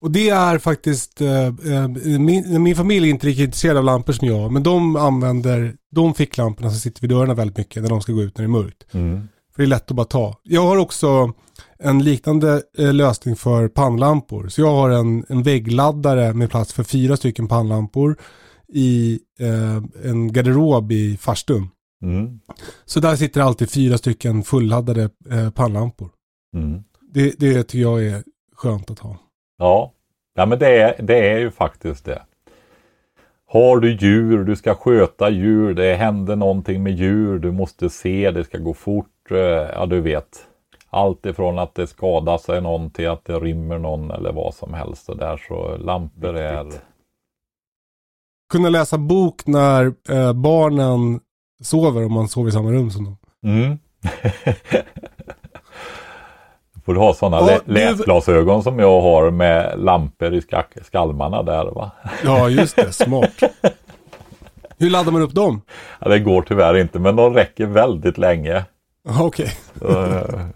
Och det är faktiskt, eh, eh, min, min familj är inte lika intresserad av lampor som jag, men de använder de ficklamporna som sitter vid dörrarna väldigt mycket när de ska gå ut när det är mörkt. Mm. För det är lätt att bara ta. Jag har också en liknande eh, lösning för pannlampor. Så jag har en, en väggladdare med plats för fyra stycken pannlampor i eh, en garderob i farstun. Mm. Så där sitter alltid fyra stycken fulladdade eh, pannlampor. Mm. Det, det tycker jag är skönt att ha. Ja. ja, men det är, det är ju faktiskt det. Har du djur, du ska sköta djur, det händer någonting med djur, du måste se, det ska gå fort. eh, Ja, du vet. Allt ifrån att det skadar sig någon till att det rymmer någon eller vad som helst. Så där så lampor är... Kunna läsa bok när eh, barnen sover om man sover i samma rum som dem. Mm. [laughs] får du ha sådana Ja, läsglasögon som jag har med lampor i ska- skalmarna där va. Ja, just det. Smart. Hur laddar man upp dem? Ja, det går tyvärr inte men de räcker väldigt länge. Okej. Eh,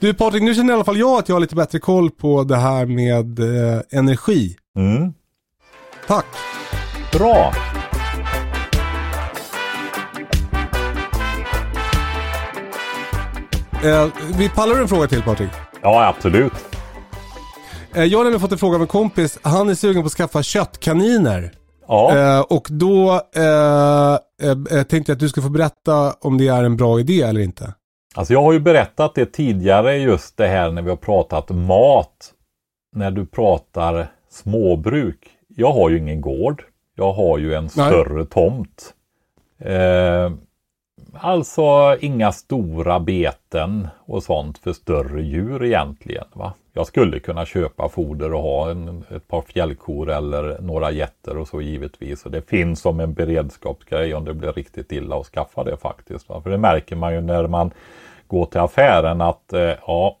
Du Patrik, nu känner i alla fall jag att jag har lite bättre koll på det här med eh, energi. Mm. Tack. Bra! Eh, vi pallar en fråga till Patrik. Ja absolut. Eh, jag har nämligen fått en fråga av en kompis. Han är sugen på att skaffa köttkaniner. Ja. Eh, och då eh, eh, eh, tänkte jag att du ska få berätta om det är en bra idé eller inte. Alltså jag har ju berättat det tidigare just det här när vi har pratat mat. När du pratar småbruk. Jag har ju ingen gård. Jag har ju en Nej. större tomt. Eh, alltså inga stora beten och sånt för större djur egentligen. Va? Jag skulle kunna köpa foder och ha en, ett par fjällkor eller några getter och så givetvis. Och det finns som en beredskapsgrej om det blir riktigt illa att skaffa det faktiskt. Va? För det märker man ju när man går till affären att eh, ja,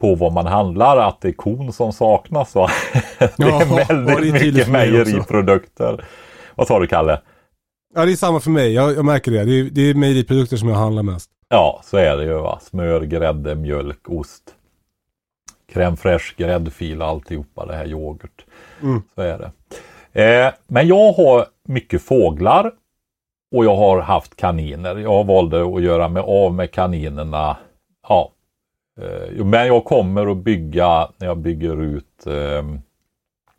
på vad man handlar att det är kon som saknas. Va? [laughs] det är Ja, väldigt det är tydligt mycket mejeriprodukter. Vad sa du Kalle? Ja, det är samma för mig. Jag, jag märker det. Det är, det är mejeriprodukter som jag handlar mest. Ja, så är det ju. Va? Smör, grädde, mjölk, ost. Crème fraîche, gräddfil, alltihopa det här yoghurt. Mm. Så är det. Eh, men jag har mycket fåglar och jag har haft kaniner. Jag valde att göra mig av med kaninerna. Ja. Eh, men jag kommer att bygga, när jag bygger ut eh,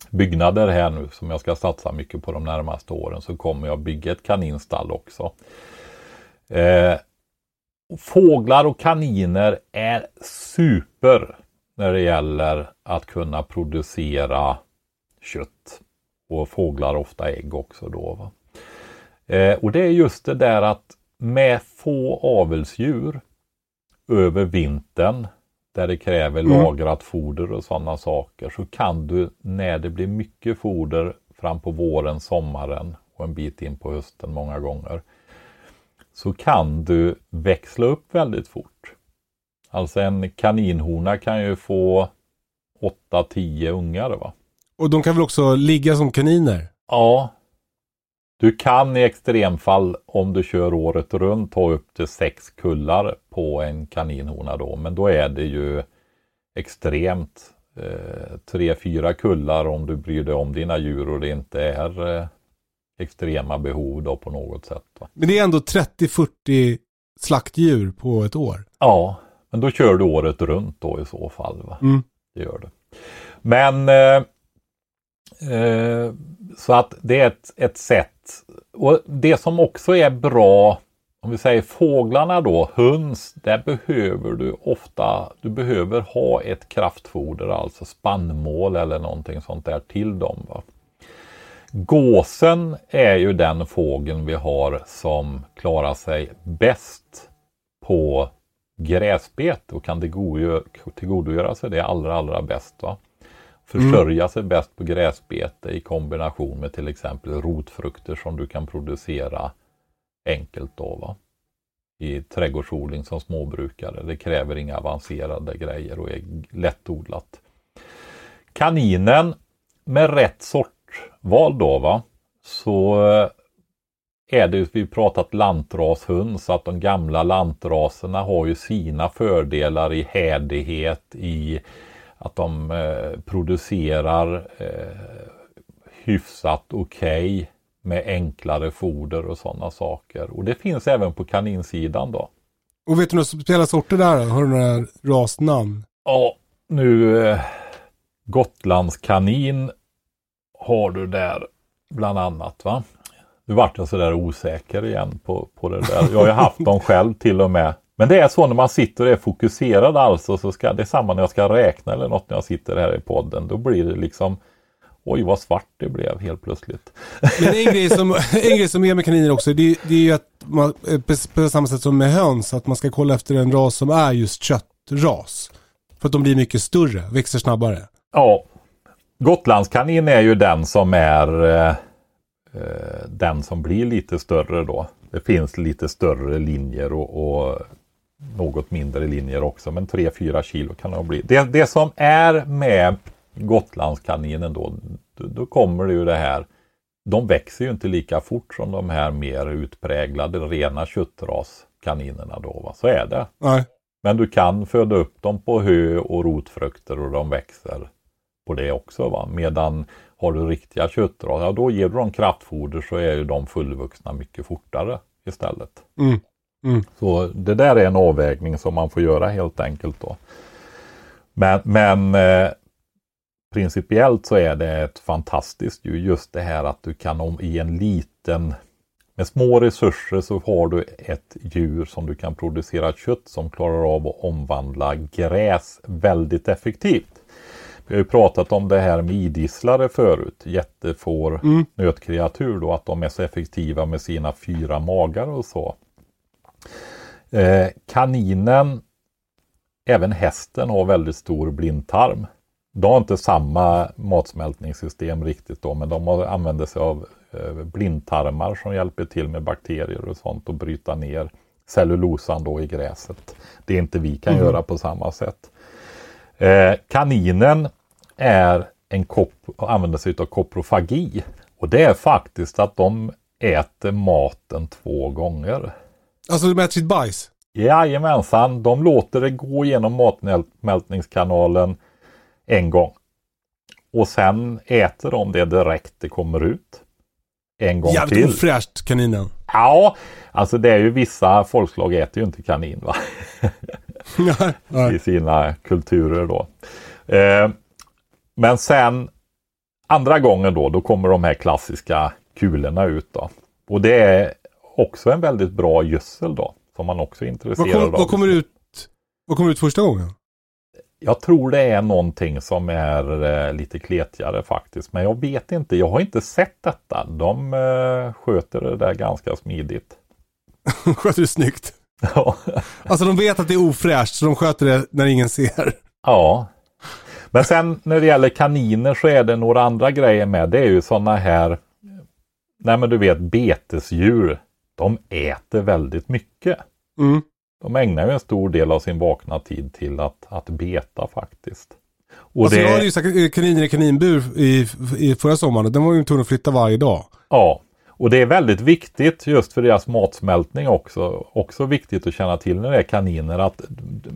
byggnader här nu som jag ska satsa mycket på de närmaste åren så kommer jag bygga ett kaninstall också. Eh, fåglar och kaniner är super när det gäller att kunna producera kött. Och fåglar ofta ägg också då. Va? Eh, och det är just det där att med få avelsdjur över vintern där det kräver Mm. lagrat foder och sådana saker så kan du när det blir mycket foder fram på våren, sommaren och en bit in på hösten många gånger så kan du växla upp väldigt fort. Alltså en kaninhona kan ju få 8-10 ungar. Va? Och de kan väl också ligga som kaniner? Ja. Du kan i extremfall om du kör året runt ta upp till sex kullar på en kaninhona då. Men då är det ju extremt. Eh, tre, fyra kullar om du bryr dig om dina djur och det inte är eh, extrema behov då på något sätt. Va? Men det är ändå 30-40 slaktdjur på ett år. Ja, men då kör du året runt då i så fall. Va? Mm. Det gör det. Men eh, eh, så att det är ett, ett sätt. Och det som också är bra, om vi säger fåglarna då, höns, där behöver du ofta, du behöver ha ett kraftfoder, alltså spannmål eller någonting sånt där till dem. Va? Gåsen är ju den fågeln vi har som klarar sig bäst på gräsbete och kan tillgodogöra, sig det allra, allra bäst. Va? Försörja sig bäst på gräsbete i kombination med till exempel rotfrukter som du kan producera enkelt då. Va? I trädgårdsodling som småbrukare. Det kräver inga avancerade grejer och är lättodlat. Kaninen med rätt sortval då va. Så eh, är det, vi pratat lantrashund, så att de gamla lantraserna har ju sina fördelar i härdighet, i att de eh, producerar eh, hyfsat okej med enklare foder och sådana saker. Och det finns även på kaninsidan då. Och vet du några speciella sorter där? Har du några rasnamn? Ja, nu eh, Gotlandskanin har du där bland annat va. Nu vart jag sådär osäker igen på, på det där. Jag har ju haft dem [laughs] själv till och med. Men det är så när man sitter och är fokuserad alltså. Så ska, det är samma när jag ska räkna eller något när jag sitter här i podden. Då blir det liksom Oj vad svart det blev helt plötsligt. Men en grej som, [laughs] en grej som är med kaniner också, det, det är ju att man, eh, på, samma sätt som med höns, att man ska kolla efter en ras som är just köttras. För att de blir mycket större, växer snabbare. Ja, Gotlandskanin är ju den som är eh, eh, den som blir lite större då. Det finns lite större linjer och, och något mindre linjer också, men 3-4 kilo kan det bli. Det, det som är med Gotlandskaninen då, då, då kommer det ju det här. De växer ju inte lika fort som de här mer utpräglade rena köttraskaninerna då. Va? Så är det. Nej. Men du kan föda upp dem på hö och rotfrukter och de växer på det också. Va? Medan har du riktiga köttras, ja då ger du dem kraftfoder så är ju de fullvuxna mycket fortare istället. Mm. Mm. Så det där är en avvägning som man får göra helt enkelt då. Men, men eh, principiellt så är det ett fantastiskt ju just det här att du kan om i en liten med små resurser så har du ett djur som du kan producera kött som klarar av att omvandla gräs väldigt effektivt. Vi har ju pratat om det här med idisslare förut, jättefår, Mm. nötkreatur då, att de är så effektiva med sina fyra magar och så. Eh, kaninen även hästen har väldigt stor blindtarm. De har inte samma matsmältningssystem riktigt då, men de använder sig av eh, blindtarmar som hjälper till med bakterier och sånt och bryta ner cellulosan då i gräset. Det inte vi kan mm. göra på samma sätt. Eh, kaninen är en kop använder sig av koprofagi. Och det är faktiskt att de äter maten två gånger. Alltså de äter sitt bajs? Jajamensan, de låter det gå genom matmältningskanalen en gång. Och sen äter de det direkt det kommer ut. En gång Jävligt till. Jävligt ofräscht kaninen. Ja, alltså det är ju vissa folkslag äter ju inte kanin va. [laughs] I sina kulturer då. Eh, men sen andra gången då, då kommer de här klassiska kulorna ut då. Och det är också en väldigt bra gödsel då. Som man också är intresserad vad kom, av. Vad kommer, ut, vad kommer ut första gången? Jag tror det är någonting som är eh, lite kletigare faktiskt. Men jag vet inte. Jag har inte sett detta. De eh, sköter det där ganska smidigt. [laughs] sköter det snyggt? Ja. alltså de vet att det är ofräscht så de sköter det när ingen ser. Ja. Men sen när det gäller kaniner så är det några andra grejer med. Det är ju sådana här, nej men du vet betesdjur. De äter väldigt mycket. Mm. De ägnar ju en stor del av sin vakna tid till att, att beta faktiskt. Och alltså det... Jag hade ju sagt kaniner i kaninbur i, i förra sommaren. Den var ju tvungen att flytta varje dag. Ja, och det är väldigt viktigt just för deras matsmältning också. Också viktigt att känna till när det är kaniner att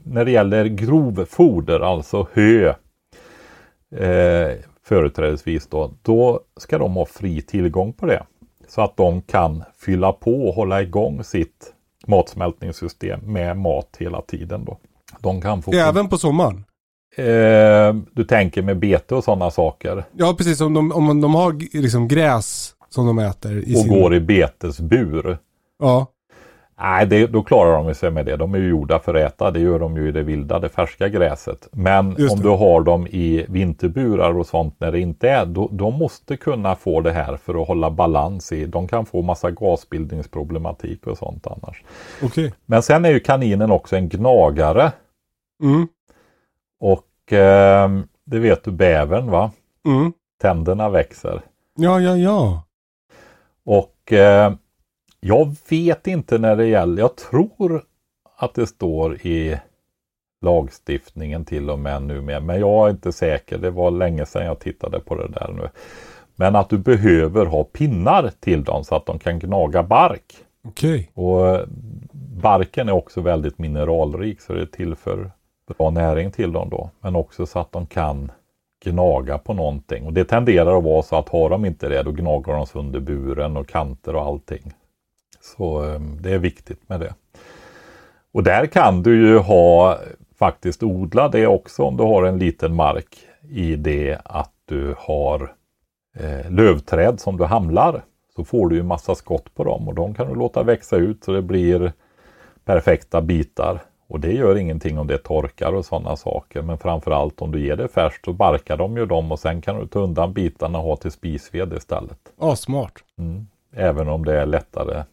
när det gäller grovfoder, alltså hö, eh, företrädesvis då, då ska de ha fri tillgång på det. Så att de kan fylla på och hålla igång sitt matsmältningssystem med mat hela tiden. Då. De kan få Även på sommaren? Eh, du tänker med bete och sådana saker? Ja, precis. Om de, om de har liksom gräs som de äter. Och sin... går i betesbur. Ja. Nej, det, då klarar de sig med det. De är ju gjorda för att äta. Det gör de ju i det vilda, det färska gräset. Men om du har dem i vinterburar och sånt när det inte är, då, de måste kunna få det här för att hålla balans i. De kan få massa gasbildningsproblematik och sånt annars. Okay. Men sen är ju kaninen också en gnagare. Mm. Och eh, det vet du bävern va? Mm. Tänderna växer. Ja, ja, ja. Och eh, jag vet inte när det gäller, jag tror att det står i lagstiftningen till och med nu med, men jag är inte säker. Det var länge sedan jag tittade på det där nu. Men att du behöver ha pinnar till dem så att de kan gnaga bark. Okej. Okay. Och eh, barken är också väldigt mineralrik så det tillför bra näring till dem då. Men också så att de kan gnaga på någonting. Och det tenderar att vara så att har de inte det då gnagar de sönder buren och kanter och allting. Så ehm, det är viktigt med det. Och där kan du ju ha faktiskt odla det också om du har en liten mark i det att du har eh, lövträd som du hamlar. Så får du ju massa skott på dem och de kan du låta växa ut så det blir perfekta bitar. Och det gör ingenting om det torkar och sådana saker. Men framförallt om du ger det färskt så barkar de ju dem och sen kan du ta undan bitarna och ha till spisved istället. Ja, smart. Mm. Även om det är lättare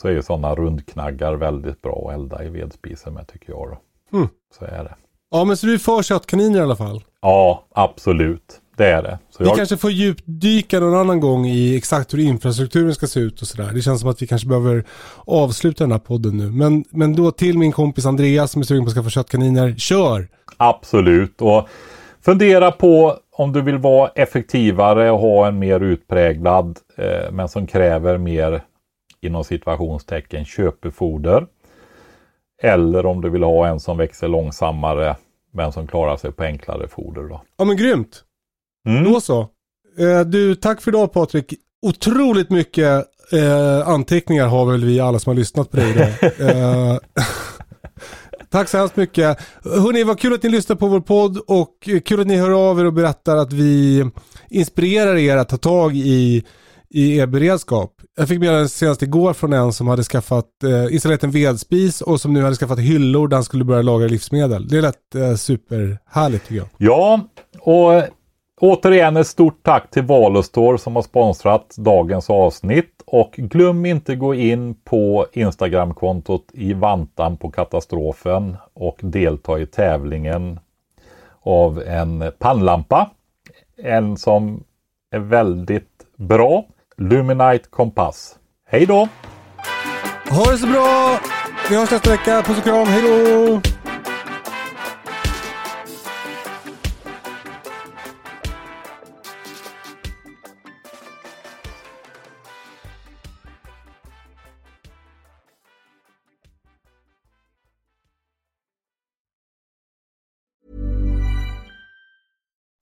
så är ju sådana rundknaggar väldigt bra att elda i vedspisen med tycker jag. Då. Mm. Så är det. Ja men så du är för köttkaniner i alla fall? Ja absolut. Det är det. Så vi jag... kanske får djupdyka någon annan gång i exakt hur infrastrukturen ska se ut och sådär. Det känns som att vi kanske behöver avsluta den här podden nu. Men, men då till min kompis Andreas som är sugen på att skaffa köttkaniner. Kör! Absolut. Och fundera på om du vill vara effektivare och ha en mer utpräglad eh, men som kräver mer inom situationstecken köpefoder. Eller om du vill ha en som växer långsammare men som klarar sig på enklare foder. Då. Ja men grymt! Mm. Då så. Eh, du, tack för idag Patrik. Otroligt mycket eh, anteckningar har väl vi alla som har lyssnat på dig idag. [laughs] eh, [laughs] tack så hemskt mycket. Hörni, vad kul att ni lyssnar på vår podd och kul att ni hör av er och berättar att vi inspirerar er att ta tag i i er beredskap. Jag fick meddelande senast igår från en som hade skaffat, eh, installerat en vedspis och som nu hade skaffat hyllor där han skulle börja lagra livsmedel. Det lät eh, superhärligt tycker jag. Ja, och eh, Återigen ett stort tack till Valustor som har sponsrat dagens avsnitt och glöm inte gå in på Instagramkontot i vantan på katastrofen och delta i tävlingen av en pannlampa. En som är väldigt bra. Luminite Kompass. Hej då! Ha det så bra! Vi hörs nästa vecka. Puss och kram. Hej då!